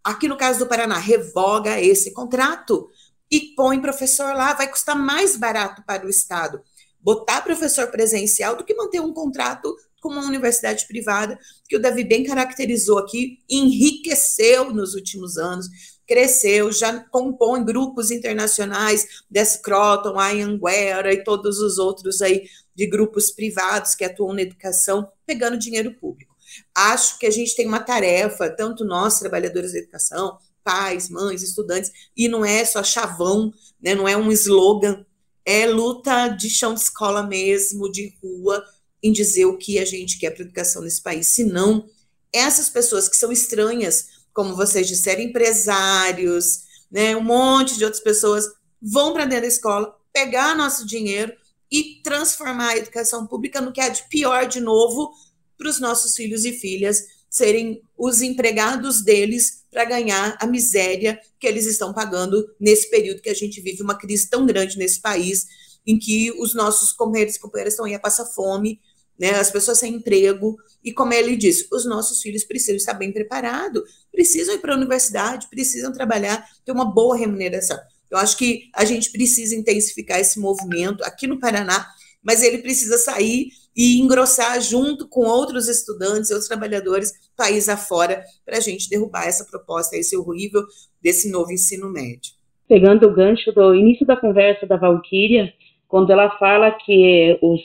Aqui no caso do Paraná, revoga esse contrato e põe professor lá, vai custar mais barato para o Estado botar professor presencial do que manter um contrato com uma universidade privada, que o Davi bem caracterizou aqui, enriqueceu nos últimos anos, cresceu, já compõe grupos internacionais, Descroton, Anhanguera e todos os outros aí de grupos privados que atuam na educação, pegando dinheiro público. Acho que a gente tem uma tarefa, tanto nós, trabalhadores da educação, pais, mães, estudantes, e não é só chavão, né, não é um slogan, é luta de chão de escola mesmo, de rua, em dizer o que a gente quer para a educação nesse país. Senão, essas pessoas que são estranhas como vocês disseram, empresários, né, um monte de outras pessoas vão para dentro da escola, pegar nosso dinheiro e transformar a educação pública no que é de pior de novo para os nossos filhos e filhas serem os empregados deles para ganhar a miséria que eles estão pagando nesse período que a gente vive uma crise tão grande nesse país, em que os nossos companheiros e companheiras estão aí a passar fome, né, as pessoas sem emprego, e como ele disse, os nossos filhos precisam estar bem preparados, precisam ir para a universidade, precisam trabalhar, ter uma boa remuneração. Eu acho que a gente precisa intensificar esse movimento aqui no Paraná, mas ele precisa sair e engrossar junto com outros estudantes, outros trabalhadores, país afora, para a gente derrubar essa proposta, esse horrível desse novo ensino médio. Pegando o gancho do início da conversa da Valquíria, quando ela fala que os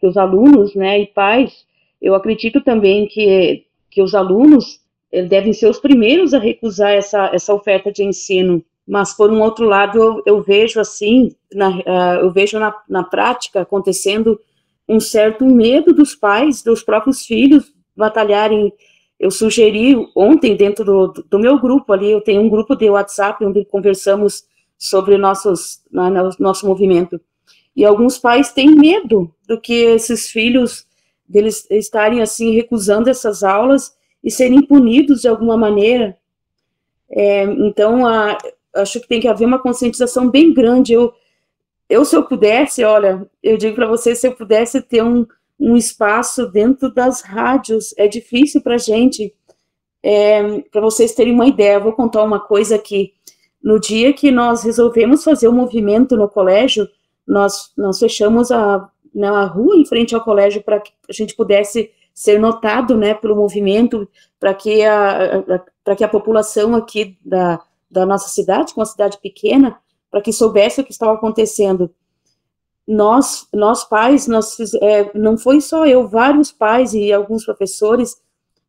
que os alunos, né, e pais, eu acredito também que, que os alunos devem ser os primeiros a recusar essa, essa oferta de ensino, mas por um outro lado eu, eu vejo assim, na, uh, eu vejo na, na prática acontecendo um certo medo dos pais, dos próprios filhos batalharem. Eu sugeri ontem dentro do, do meu grupo ali, eu tenho um grupo de WhatsApp onde conversamos sobre nossos, na, nosso movimento E alguns pais têm medo do que esses filhos deles estarem assim recusando essas aulas e serem punidos de alguma maneira. É, então, a, acho que tem que haver uma conscientização bem grande. Eu, eu se eu pudesse, olha, eu digo para você, se eu pudesse ter um, um espaço dentro das rádios, é difícil para gente. É, para vocês terem uma ideia, vou contar uma coisa aqui. No dia que nós resolvemos fazer o um movimento no colégio, nós, nós fechamos a, na rua em frente ao colégio para que a gente pudesse ser notado, né, pelo movimento, para que a, para que a população aqui da, da nossa cidade, que é uma cidade pequena, para que soubesse o que estava acontecendo. Nós, nós pais, nós é, não foi só eu, vários pais e alguns professores,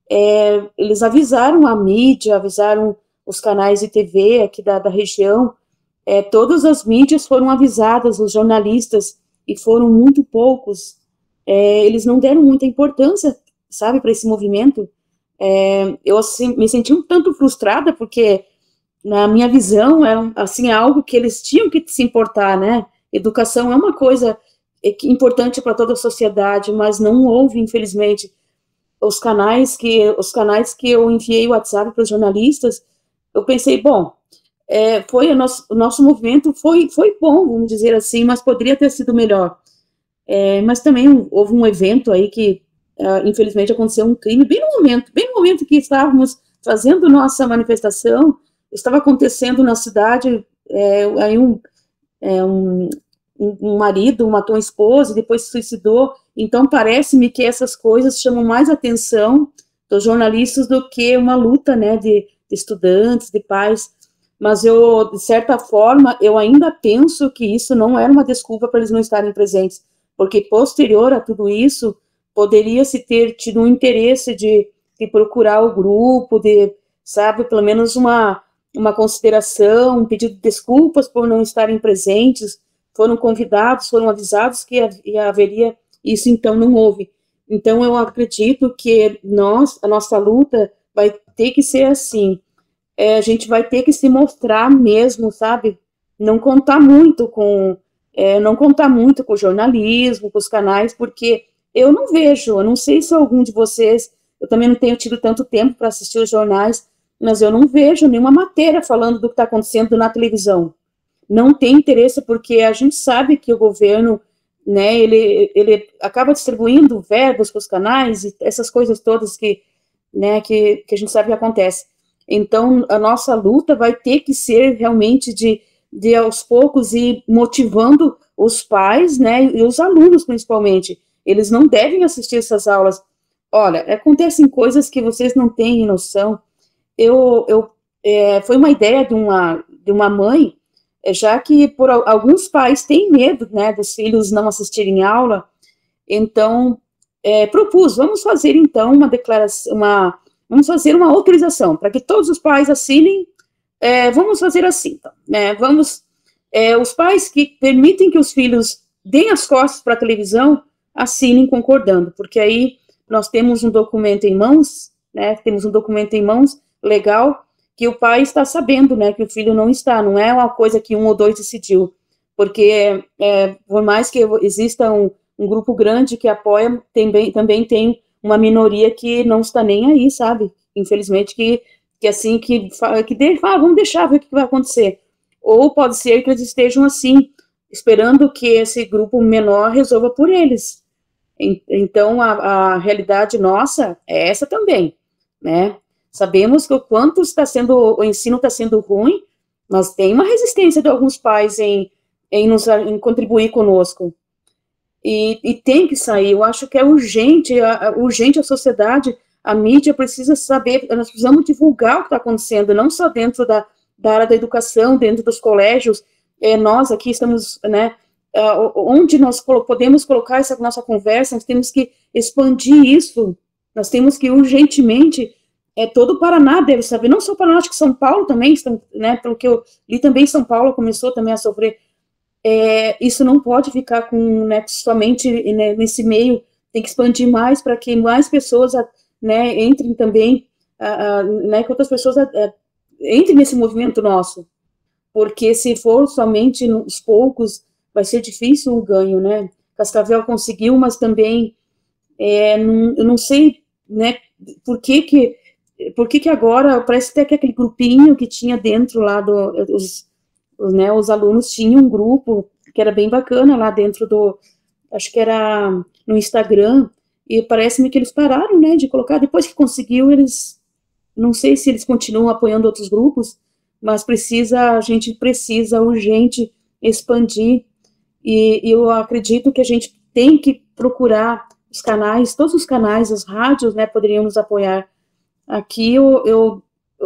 é, eles avisaram a mídia, avisaram os canais de TV aqui da, da região, é, todas as mídias foram avisadas, os jornalistas, e foram muito poucos, é, eles não deram muita importância, sabe, para esse movimento. É, eu assim, me senti um tanto frustrada, porque na minha visão era assim algo que eles tinham que se importar, né? Educação é uma coisa importante para toda a sociedade, mas não houve, infelizmente, os canais que os canais que eu enviei o WhatsApp para os jornalistas. Eu pensei, bom, é, foi o nosso, o nosso movimento foi, foi bom, vamos dizer assim, mas poderia ter sido melhor. É, mas também houve um evento aí que, uh, infelizmente, aconteceu um crime bem no momento, bem no momento que estávamos fazendo nossa manifestação, estava acontecendo na cidade, é, aí um, é, um, um marido matou a esposa, depois se suicidou, então parece-me que essas coisas chamam mais atenção dos jornalistas do que uma luta, né, de, de estudantes, de pais, mas eu, de certa forma, eu ainda penso que isso não era uma desculpa para eles não estarem presentes, porque posterior a tudo isso, poderia se ter tido um interesse de, de procurar o grupo, de, sabe, pelo menos uma, uma consideração, um pedido de desculpas por não estarem presentes, foram convidados, foram avisados que haveria isso, então não houve. Então eu acredito que nós, a nossa luta vai ter que ser assim, é, a gente vai ter que se mostrar mesmo, sabe? Não contar muito com, é, não contar muito com o jornalismo, com os canais, porque eu não vejo, eu não sei se algum de vocês, eu também não tenho tido tanto tempo para assistir os jornais, mas eu não vejo nenhuma matéria falando do que está acontecendo na televisão. Não tem interesse porque a gente sabe que o governo, né, ele, ele acaba distribuindo verbos para os canais e essas coisas todas que, né, que, que a gente sabe que acontece. Então, a nossa luta vai ter que ser realmente de, de aos poucos ir motivando os pais, né, e os alunos principalmente. Eles não devem assistir essas aulas. Olha, acontecem coisas que vocês não têm noção. Eu, eu é, foi uma ideia de uma, de uma mãe, é, já que por alguns pais têm medo, né, dos filhos não assistirem aula, então é, propus, vamos fazer então uma declaração, uma Vamos fazer uma autorização para que todos os pais assinem. É, vamos fazer assim, então, né? Vamos, é, os pais que permitem que os filhos deem as costas para a televisão assinem concordando, porque aí nós temos um documento em mãos, né? Temos um documento em mãos legal que o pai está sabendo, né? Que o filho não está, não é uma coisa que um ou dois decidiu, porque é, por mais que exista um, um grupo grande que apoia, também, também tem uma minoria que não está nem aí, sabe? Infelizmente, que, que assim, que, que de, ah, vamos deixar ver o que vai acontecer. Ou pode ser que eles estejam assim, esperando que esse grupo menor resolva por eles. Então, a, a realidade nossa é essa também, né? Sabemos que o quanto está sendo, o ensino está sendo ruim, mas tem uma resistência de alguns pais em, em, nos, em contribuir conosco e, e, tem que sair. Eu acho que é urgente, a, urgente a sociedade, a mídia precisa saber, nós precisamos divulgar o que está acontecendo, não só dentro da, da área da educação, dentro dos colégios, é, nós aqui estamos, né, onde nós podemos colocar essa nossa conversa, nós temos que expandir isso, nós temos que urgentemente, é, todo o Paraná deve saber, não só o Paraná, acho que São Paulo também, estão, né, pelo que eu li também, São Paulo começou também a sofrer é, isso não pode ficar com né, somente né, nesse meio, tem que expandir mais para que mais pessoas né, entrem também, né, que outras pessoas entrem nesse movimento nosso, porque se for somente os poucos, vai ser difícil o ganho, né? Cascavel conseguiu, mas também é, não, eu não sei, né, por que que, por que que agora, parece até que aquele grupinho que tinha dentro lá do, os, né, os alunos tinham um grupo que era bem bacana lá dentro do, acho que era no Instagram, e parece-me que eles pararam, né, de colocar, depois que conseguiu, eles, não sei se eles continuam apoiando outros grupos, mas precisa, a gente precisa urgente expandir, e, e eu acredito que a gente tem que procurar os canais, todos os canais, as rádios, né, poderiam nos apoiar. Aqui eu, eu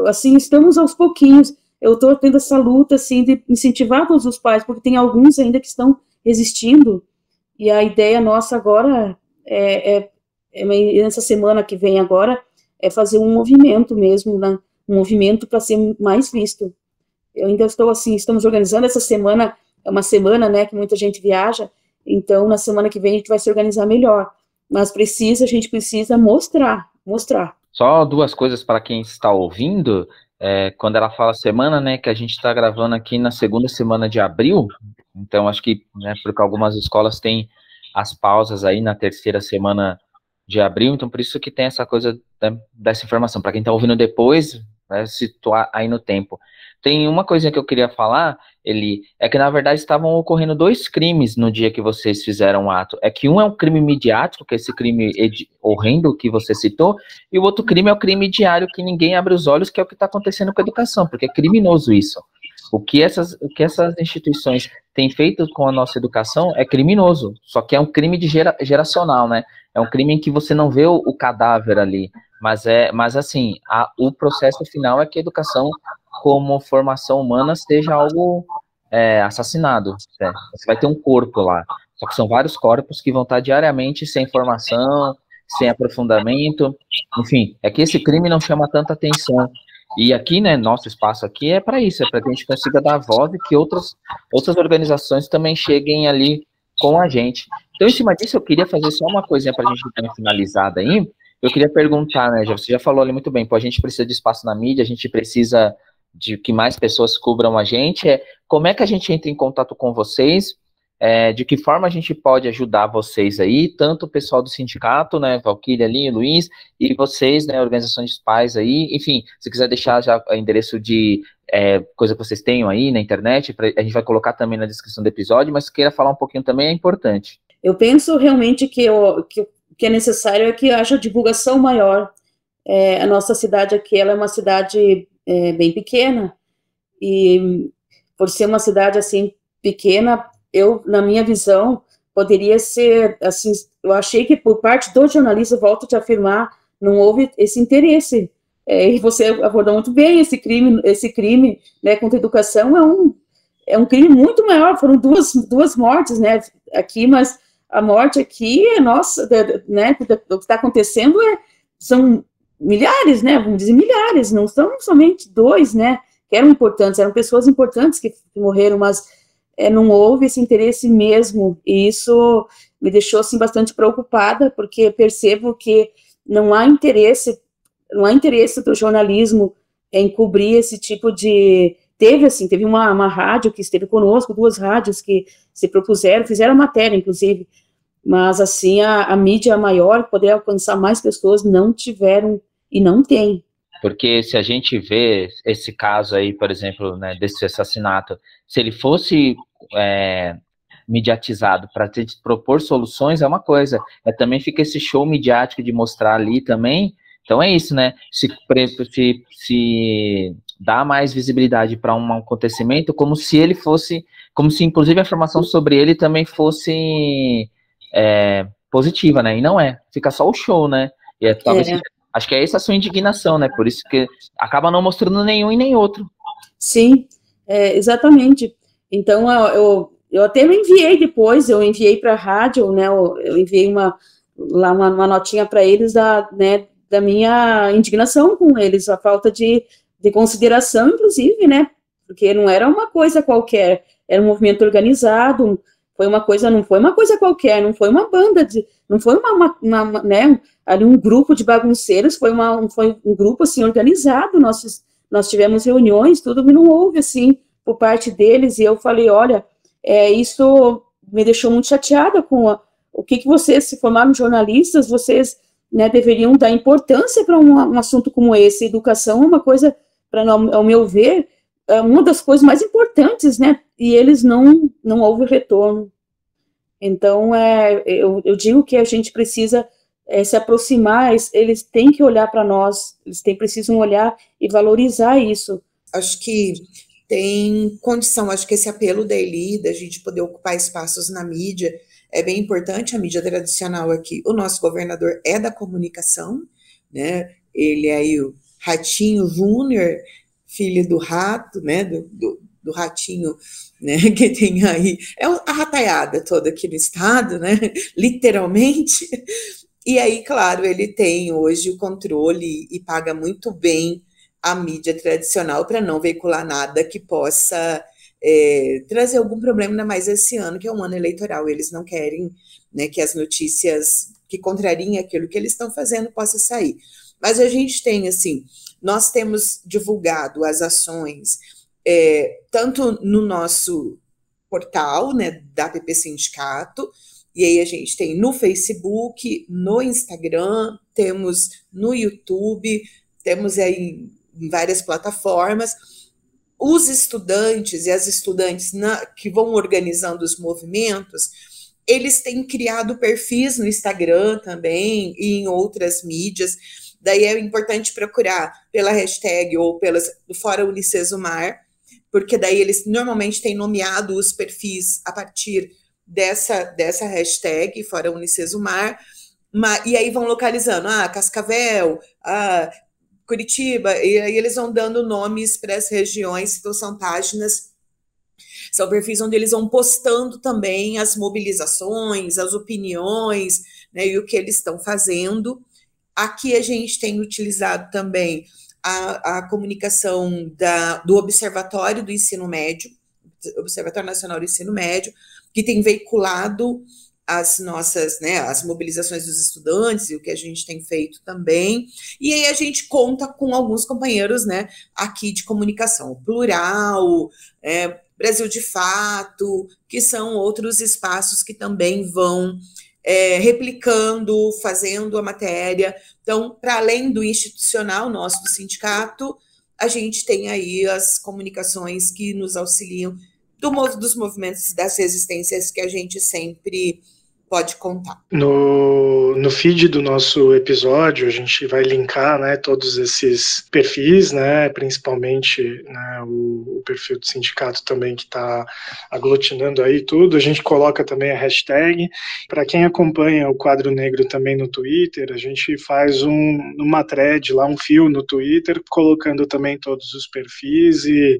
assim, estamos aos pouquinhos. Eu estou tendo essa luta, assim, de incentivar todos os pais, porque tem alguns ainda que estão resistindo. E a ideia nossa agora é, é, é nessa semana que vem agora, é fazer um movimento mesmo, né, um movimento para ser mais visto. Eu ainda estou assim, estamos organizando essa semana, é uma semana, né, que muita gente viaja, então na semana que vem a gente vai se organizar melhor mas precisa, a gente precisa mostrar, mostrar. Só duas coisas para quem está ouvindo. É, quando ela fala semana, né, que a gente está gravando aqui na segunda semana de abril, então acho que, né, porque algumas escolas têm as pausas aí na terceira semana de abril, então por isso que tem essa coisa né, dessa informação. Para quem está ouvindo depois, situar aí no tempo. Tem uma coisinha que eu queria falar, ele é que na verdade estavam ocorrendo dois crimes no dia que vocês fizeram o ato. É que um é um crime midiático, que é esse crime horrendo que você citou, e o outro crime é o crime diário que ninguém abre os olhos, que é o que está acontecendo com a educação, porque é criminoso isso. O que essas, o que essas instituições têm feito com a nossa educação é criminoso, só que é um crime de gera, geracional, né? É um crime em que você não vê o, o cadáver ali, mas é, mas assim, a, o processo final é que a educação como formação humana seja algo é, assassinado. Né? Você vai ter um corpo lá. Só que são vários corpos que vão estar diariamente sem formação, sem aprofundamento. Enfim, é que esse crime não chama tanta atenção. E aqui, né, nosso espaço aqui é para isso, é para que a gente consiga dar voz e que outras, outras organizações também cheguem ali com a gente. Então, em cima disso, eu queria fazer só uma coisinha para a gente dar uma finalizada aí. Eu queria perguntar, né, já, você já falou ali muito bem, pô, a gente precisa de espaço na mídia, a gente precisa de que mais pessoas cubram a gente, é como é que a gente entra em contato com vocês, é, de que forma a gente pode ajudar vocês aí, tanto o pessoal do sindicato, né, Valquíria ali, Luiz, e vocês, né, organizações de pais aí, enfim, se quiser deixar já o endereço de é, coisa que vocês tenham aí na internet, pra, a gente vai colocar também na descrição do episódio, mas queira falar um pouquinho também é importante. Eu penso realmente que o que, que é necessário é que haja divulgação maior. É, a nossa cidade aqui, ela é uma cidade é, bem pequena, e por ser uma cidade assim pequena, eu, na minha visão, poderia ser, assim, eu achei que por parte do jornalista, volto a te afirmar, não houve esse interesse. É, e você abordou muito bem esse crime, esse crime, né, contra a educação é um, é um crime muito maior, foram duas, duas mortes, né, aqui, mas a morte aqui é nossa, né, o que está acontecendo é, são milhares, né? Vamos dizer milhares, não são somente dois, né? Que eram importantes, eram pessoas importantes que, que morreram, mas é, não houve esse interesse mesmo, e isso me deixou assim bastante preocupada, porque percebo que não há interesse, não há interesse do jornalismo em cobrir esse tipo de teve assim, teve uma, uma rádio que esteve conosco, duas rádios que se propuseram, fizeram matéria, inclusive, mas assim, a, a mídia maior, poder alcançar mais pessoas, não tiveram e não tem. Porque se a gente vê esse caso aí, por exemplo, né, desse assassinato, se ele fosse é, mediatizado para propor soluções, é uma coisa. É, também fica esse show midiático de mostrar ali também. Então é isso, né? Se, se, se dá mais visibilidade para um acontecimento, como se ele fosse, como se inclusive a informação sobre ele também fosse é, positiva, né? E não é. Fica só o show, né? E é, talvez é. Acho que é essa a sua indignação, né? Por isso que acaba não mostrando nenhum e nem outro. Sim, é, exatamente. Então, eu, eu até me enviei depois, eu enviei para a rádio, né? Eu, eu, enviei uma, lá uma, uma notinha para eles da, né, da minha indignação com eles, a falta de, de consideração, inclusive, né? Porque não era uma coisa qualquer, era um movimento organizado, foi uma coisa, não foi uma coisa qualquer, não foi uma banda de, não foi uma, uma, uma né, um grupo de bagunceiros, foi uma, um, foi um grupo assim organizado, nós, nós tivemos reuniões, tudo, e não houve assim por parte deles, e eu falei, olha, é, isso me deixou muito chateada com a, o que, que vocês se formaram jornalistas, vocês né, deveriam dar importância para um, um, assunto como esse. Educação é uma coisa, para ao meu ver, é uma das coisas mais importantes, né? E eles não não houve retorno. Então, é, eu, eu digo que a gente precisa é, se aproximar, eles, têm que olhar para nós, eles têm, precisam olhar e valorizar isso. Acho que tem condição, acho que esse apelo da Eli, da gente poder ocupar espaços na mídia, é bem importante, a mídia tradicional aqui, o nosso governador é da comunicação, né, ele é aí o Ratinho Júnior, filho do rato, né, do, do, do, ratinho, né, que tem aí, é a rataiada toda aqui no estado, né, literalmente, e aí, claro, ele tem hoje o controle e paga muito bem a mídia tradicional para não veicular nada que possa é, trazer algum problema, ainda mais esse ano, que é um ano eleitoral. Eles não querem né, que as notícias que contrariem aquilo que eles estão fazendo possa sair. Mas a gente tem, assim, nós temos divulgado as ações é, tanto no nosso portal, né, da PP Sindicato, e aí a gente tem no Facebook, no Instagram, temos no YouTube, temos aí em várias plataformas. Os estudantes e as estudantes na, que vão organizando os movimentos, eles têm criado perfis no Instagram também e em outras mídias. Daí é importante procurar pela hashtag ou pelas do Fora Unicesumar, porque daí eles normalmente têm nomeado os perfis a partir dessa, dessa hashtag, fora Unicesumar, e aí vão localizando, ah, Cascavel, ah, Curitiba, e aí eles vão dando nomes para as regiões, então são páginas, são perfis onde eles vão postando também as mobilizações, as opiniões, né, e o que eles estão fazendo. Aqui a gente tem utilizado também a, a comunicação da, do Observatório do Ensino Médio, Observatório Nacional do Ensino Médio, que tem veiculado as nossas, né, as mobilizações dos estudantes e o que a gente tem feito também. E aí a gente conta com alguns companheiros, né, aqui de comunicação, Plural, é, Brasil de Fato, que são outros espaços que também vão é, replicando, fazendo a matéria. Então, para além do institucional nosso do sindicato, a gente tem aí as comunicações que nos auxiliam do, dos movimentos das resistências que a gente sempre pode contar. No, no feed do nosso episódio, a gente vai linkar né, todos esses perfis, né, principalmente né, o, o, perfil do sindicato também que está aglutinando aí tudo. A gente coloca também a hashtag. Para quem acompanha o Quadro Negro também no Twitter, a gente faz um, uma thread lá, um fio no Twitter, colocando também todos os perfis e,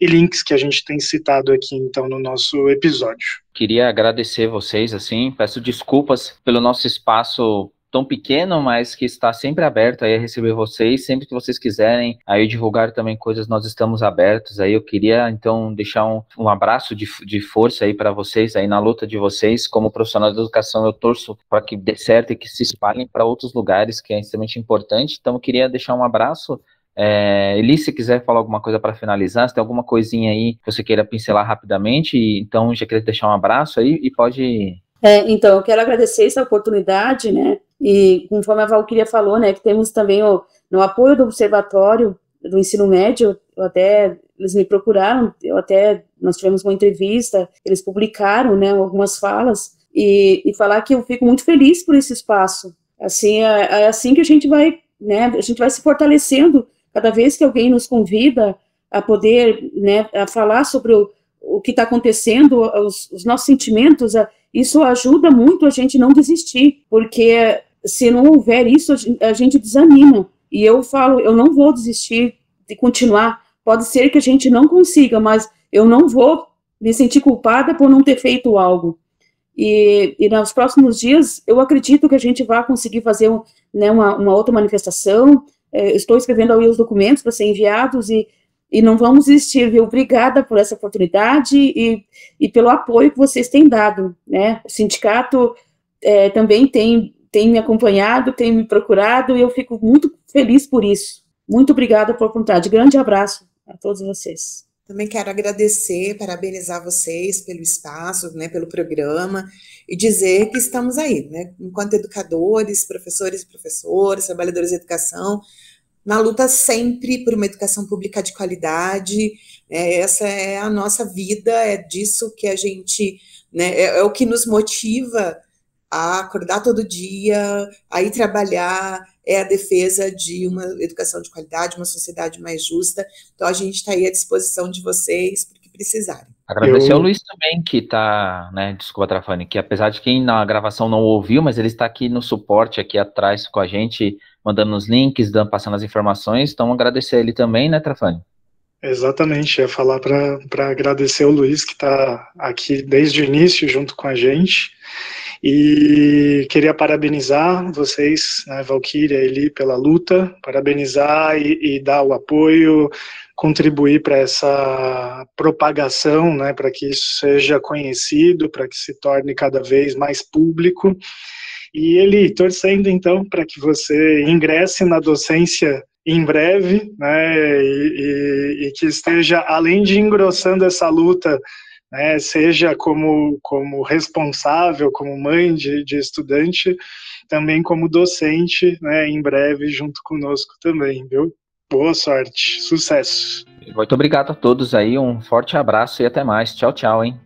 e links que a gente tem citado aqui então no nosso episódio. Queria agradecer vocês, assim, peço desculpas pelo nosso espaço tão pequeno, mas que está sempre aberto aí a receber vocês, sempre que vocês quiserem aí divulgar também coisas, nós estamos abertos aí, eu queria então deixar um, um abraço de, de força aí para vocês aí na luta de vocês, como profissional de educação eu torço para que dê certo e que se espalhem para outros lugares, que é extremamente importante, então eu queria deixar um abraço é, Eli, se quiser falar alguma coisa para finalizar, se tem alguma coisinha aí que você queira pincelar rapidamente, então já queria deixar um abraço aí e pode. É, então, eu quero agradecer essa oportunidade, né? E conforme a Valquíria falou, né, que temos também o, no apoio do Observatório do Ensino Médio, até eles me procuraram, eu até nós tivemos uma entrevista, eles publicaram, né, algumas falas e, e falar que eu fico muito feliz por esse espaço. Assim, é, é assim que a gente vai, né, a gente vai se fortalecendo Cada vez que alguém nos convida a poder né, a falar sobre o, o que está acontecendo, os, os, nossos sentimentos, isso ajuda muito a gente não desistir, porque se não houver isso, a gente desanima. E eu falo, eu não vou desistir de continuar. Pode ser que a gente não consiga, mas eu não vou me sentir culpada por não ter feito algo. E, e nos próximos dias, eu acredito que a gente vai conseguir fazer um, né, uma, uma outra manifestação, é, estou escrevendo aí os documentos para ser enviados e, e não vamos desistir, viu? Obrigada por essa oportunidade e, e pelo apoio que vocês têm dado, né? O sindicato é, também tem, tem me acompanhado, tem me procurado e eu fico muito feliz por isso. Muito obrigada pela oportunidade. Grande abraço a todos vocês. Também quero agradecer, parabenizar vocês pelo espaço, né, pelo programa, e dizer que estamos aí, né, enquanto educadores, professores e professoras, trabalhadores de educação, na luta sempre por uma educação pública de qualidade. Né, essa é a nossa vida, é disso que a gente, né, é, é o que nos motiva a acordar todo dia, a ir trabalhar, é a defesa de uma educação de qualidade, uma sociedade mais justa. Então a gente está aí à disposição de vocês para que precisarem. Agradecer Eu... ao Luiz também, que está, né, desculpa, Trafani, que apesar de quem na gravação não ouviu, mas ele está aqui no suporte, aqui atrás com a gente, mandando os links, dando, passando as informações, então agradecer a ele também, né, Trafani? Exatamente, ia falar para agradecer o Luiz, que está aqui desde o início junto com a gente, e queria parabenizar vocês, né, Valkyria e Eli, pela luta, parabenizar e, e dar o apoio, contribuir para essa propagação, né, para que isso seja conhecido, para que se torne cada vez mais público. E Eli, torcendo então para que você ingresse na docência em breve, né, e, e, e que esteja, além de engrossando essa luta né, seja como, como responsável, como mãe de, de estudante, também como docente, né, em breve junto conosco também, viu? Boa sorte, sucesso. Muito obrigado a todos aí, um forte abraço e até mais. Tchau, tchau, hein?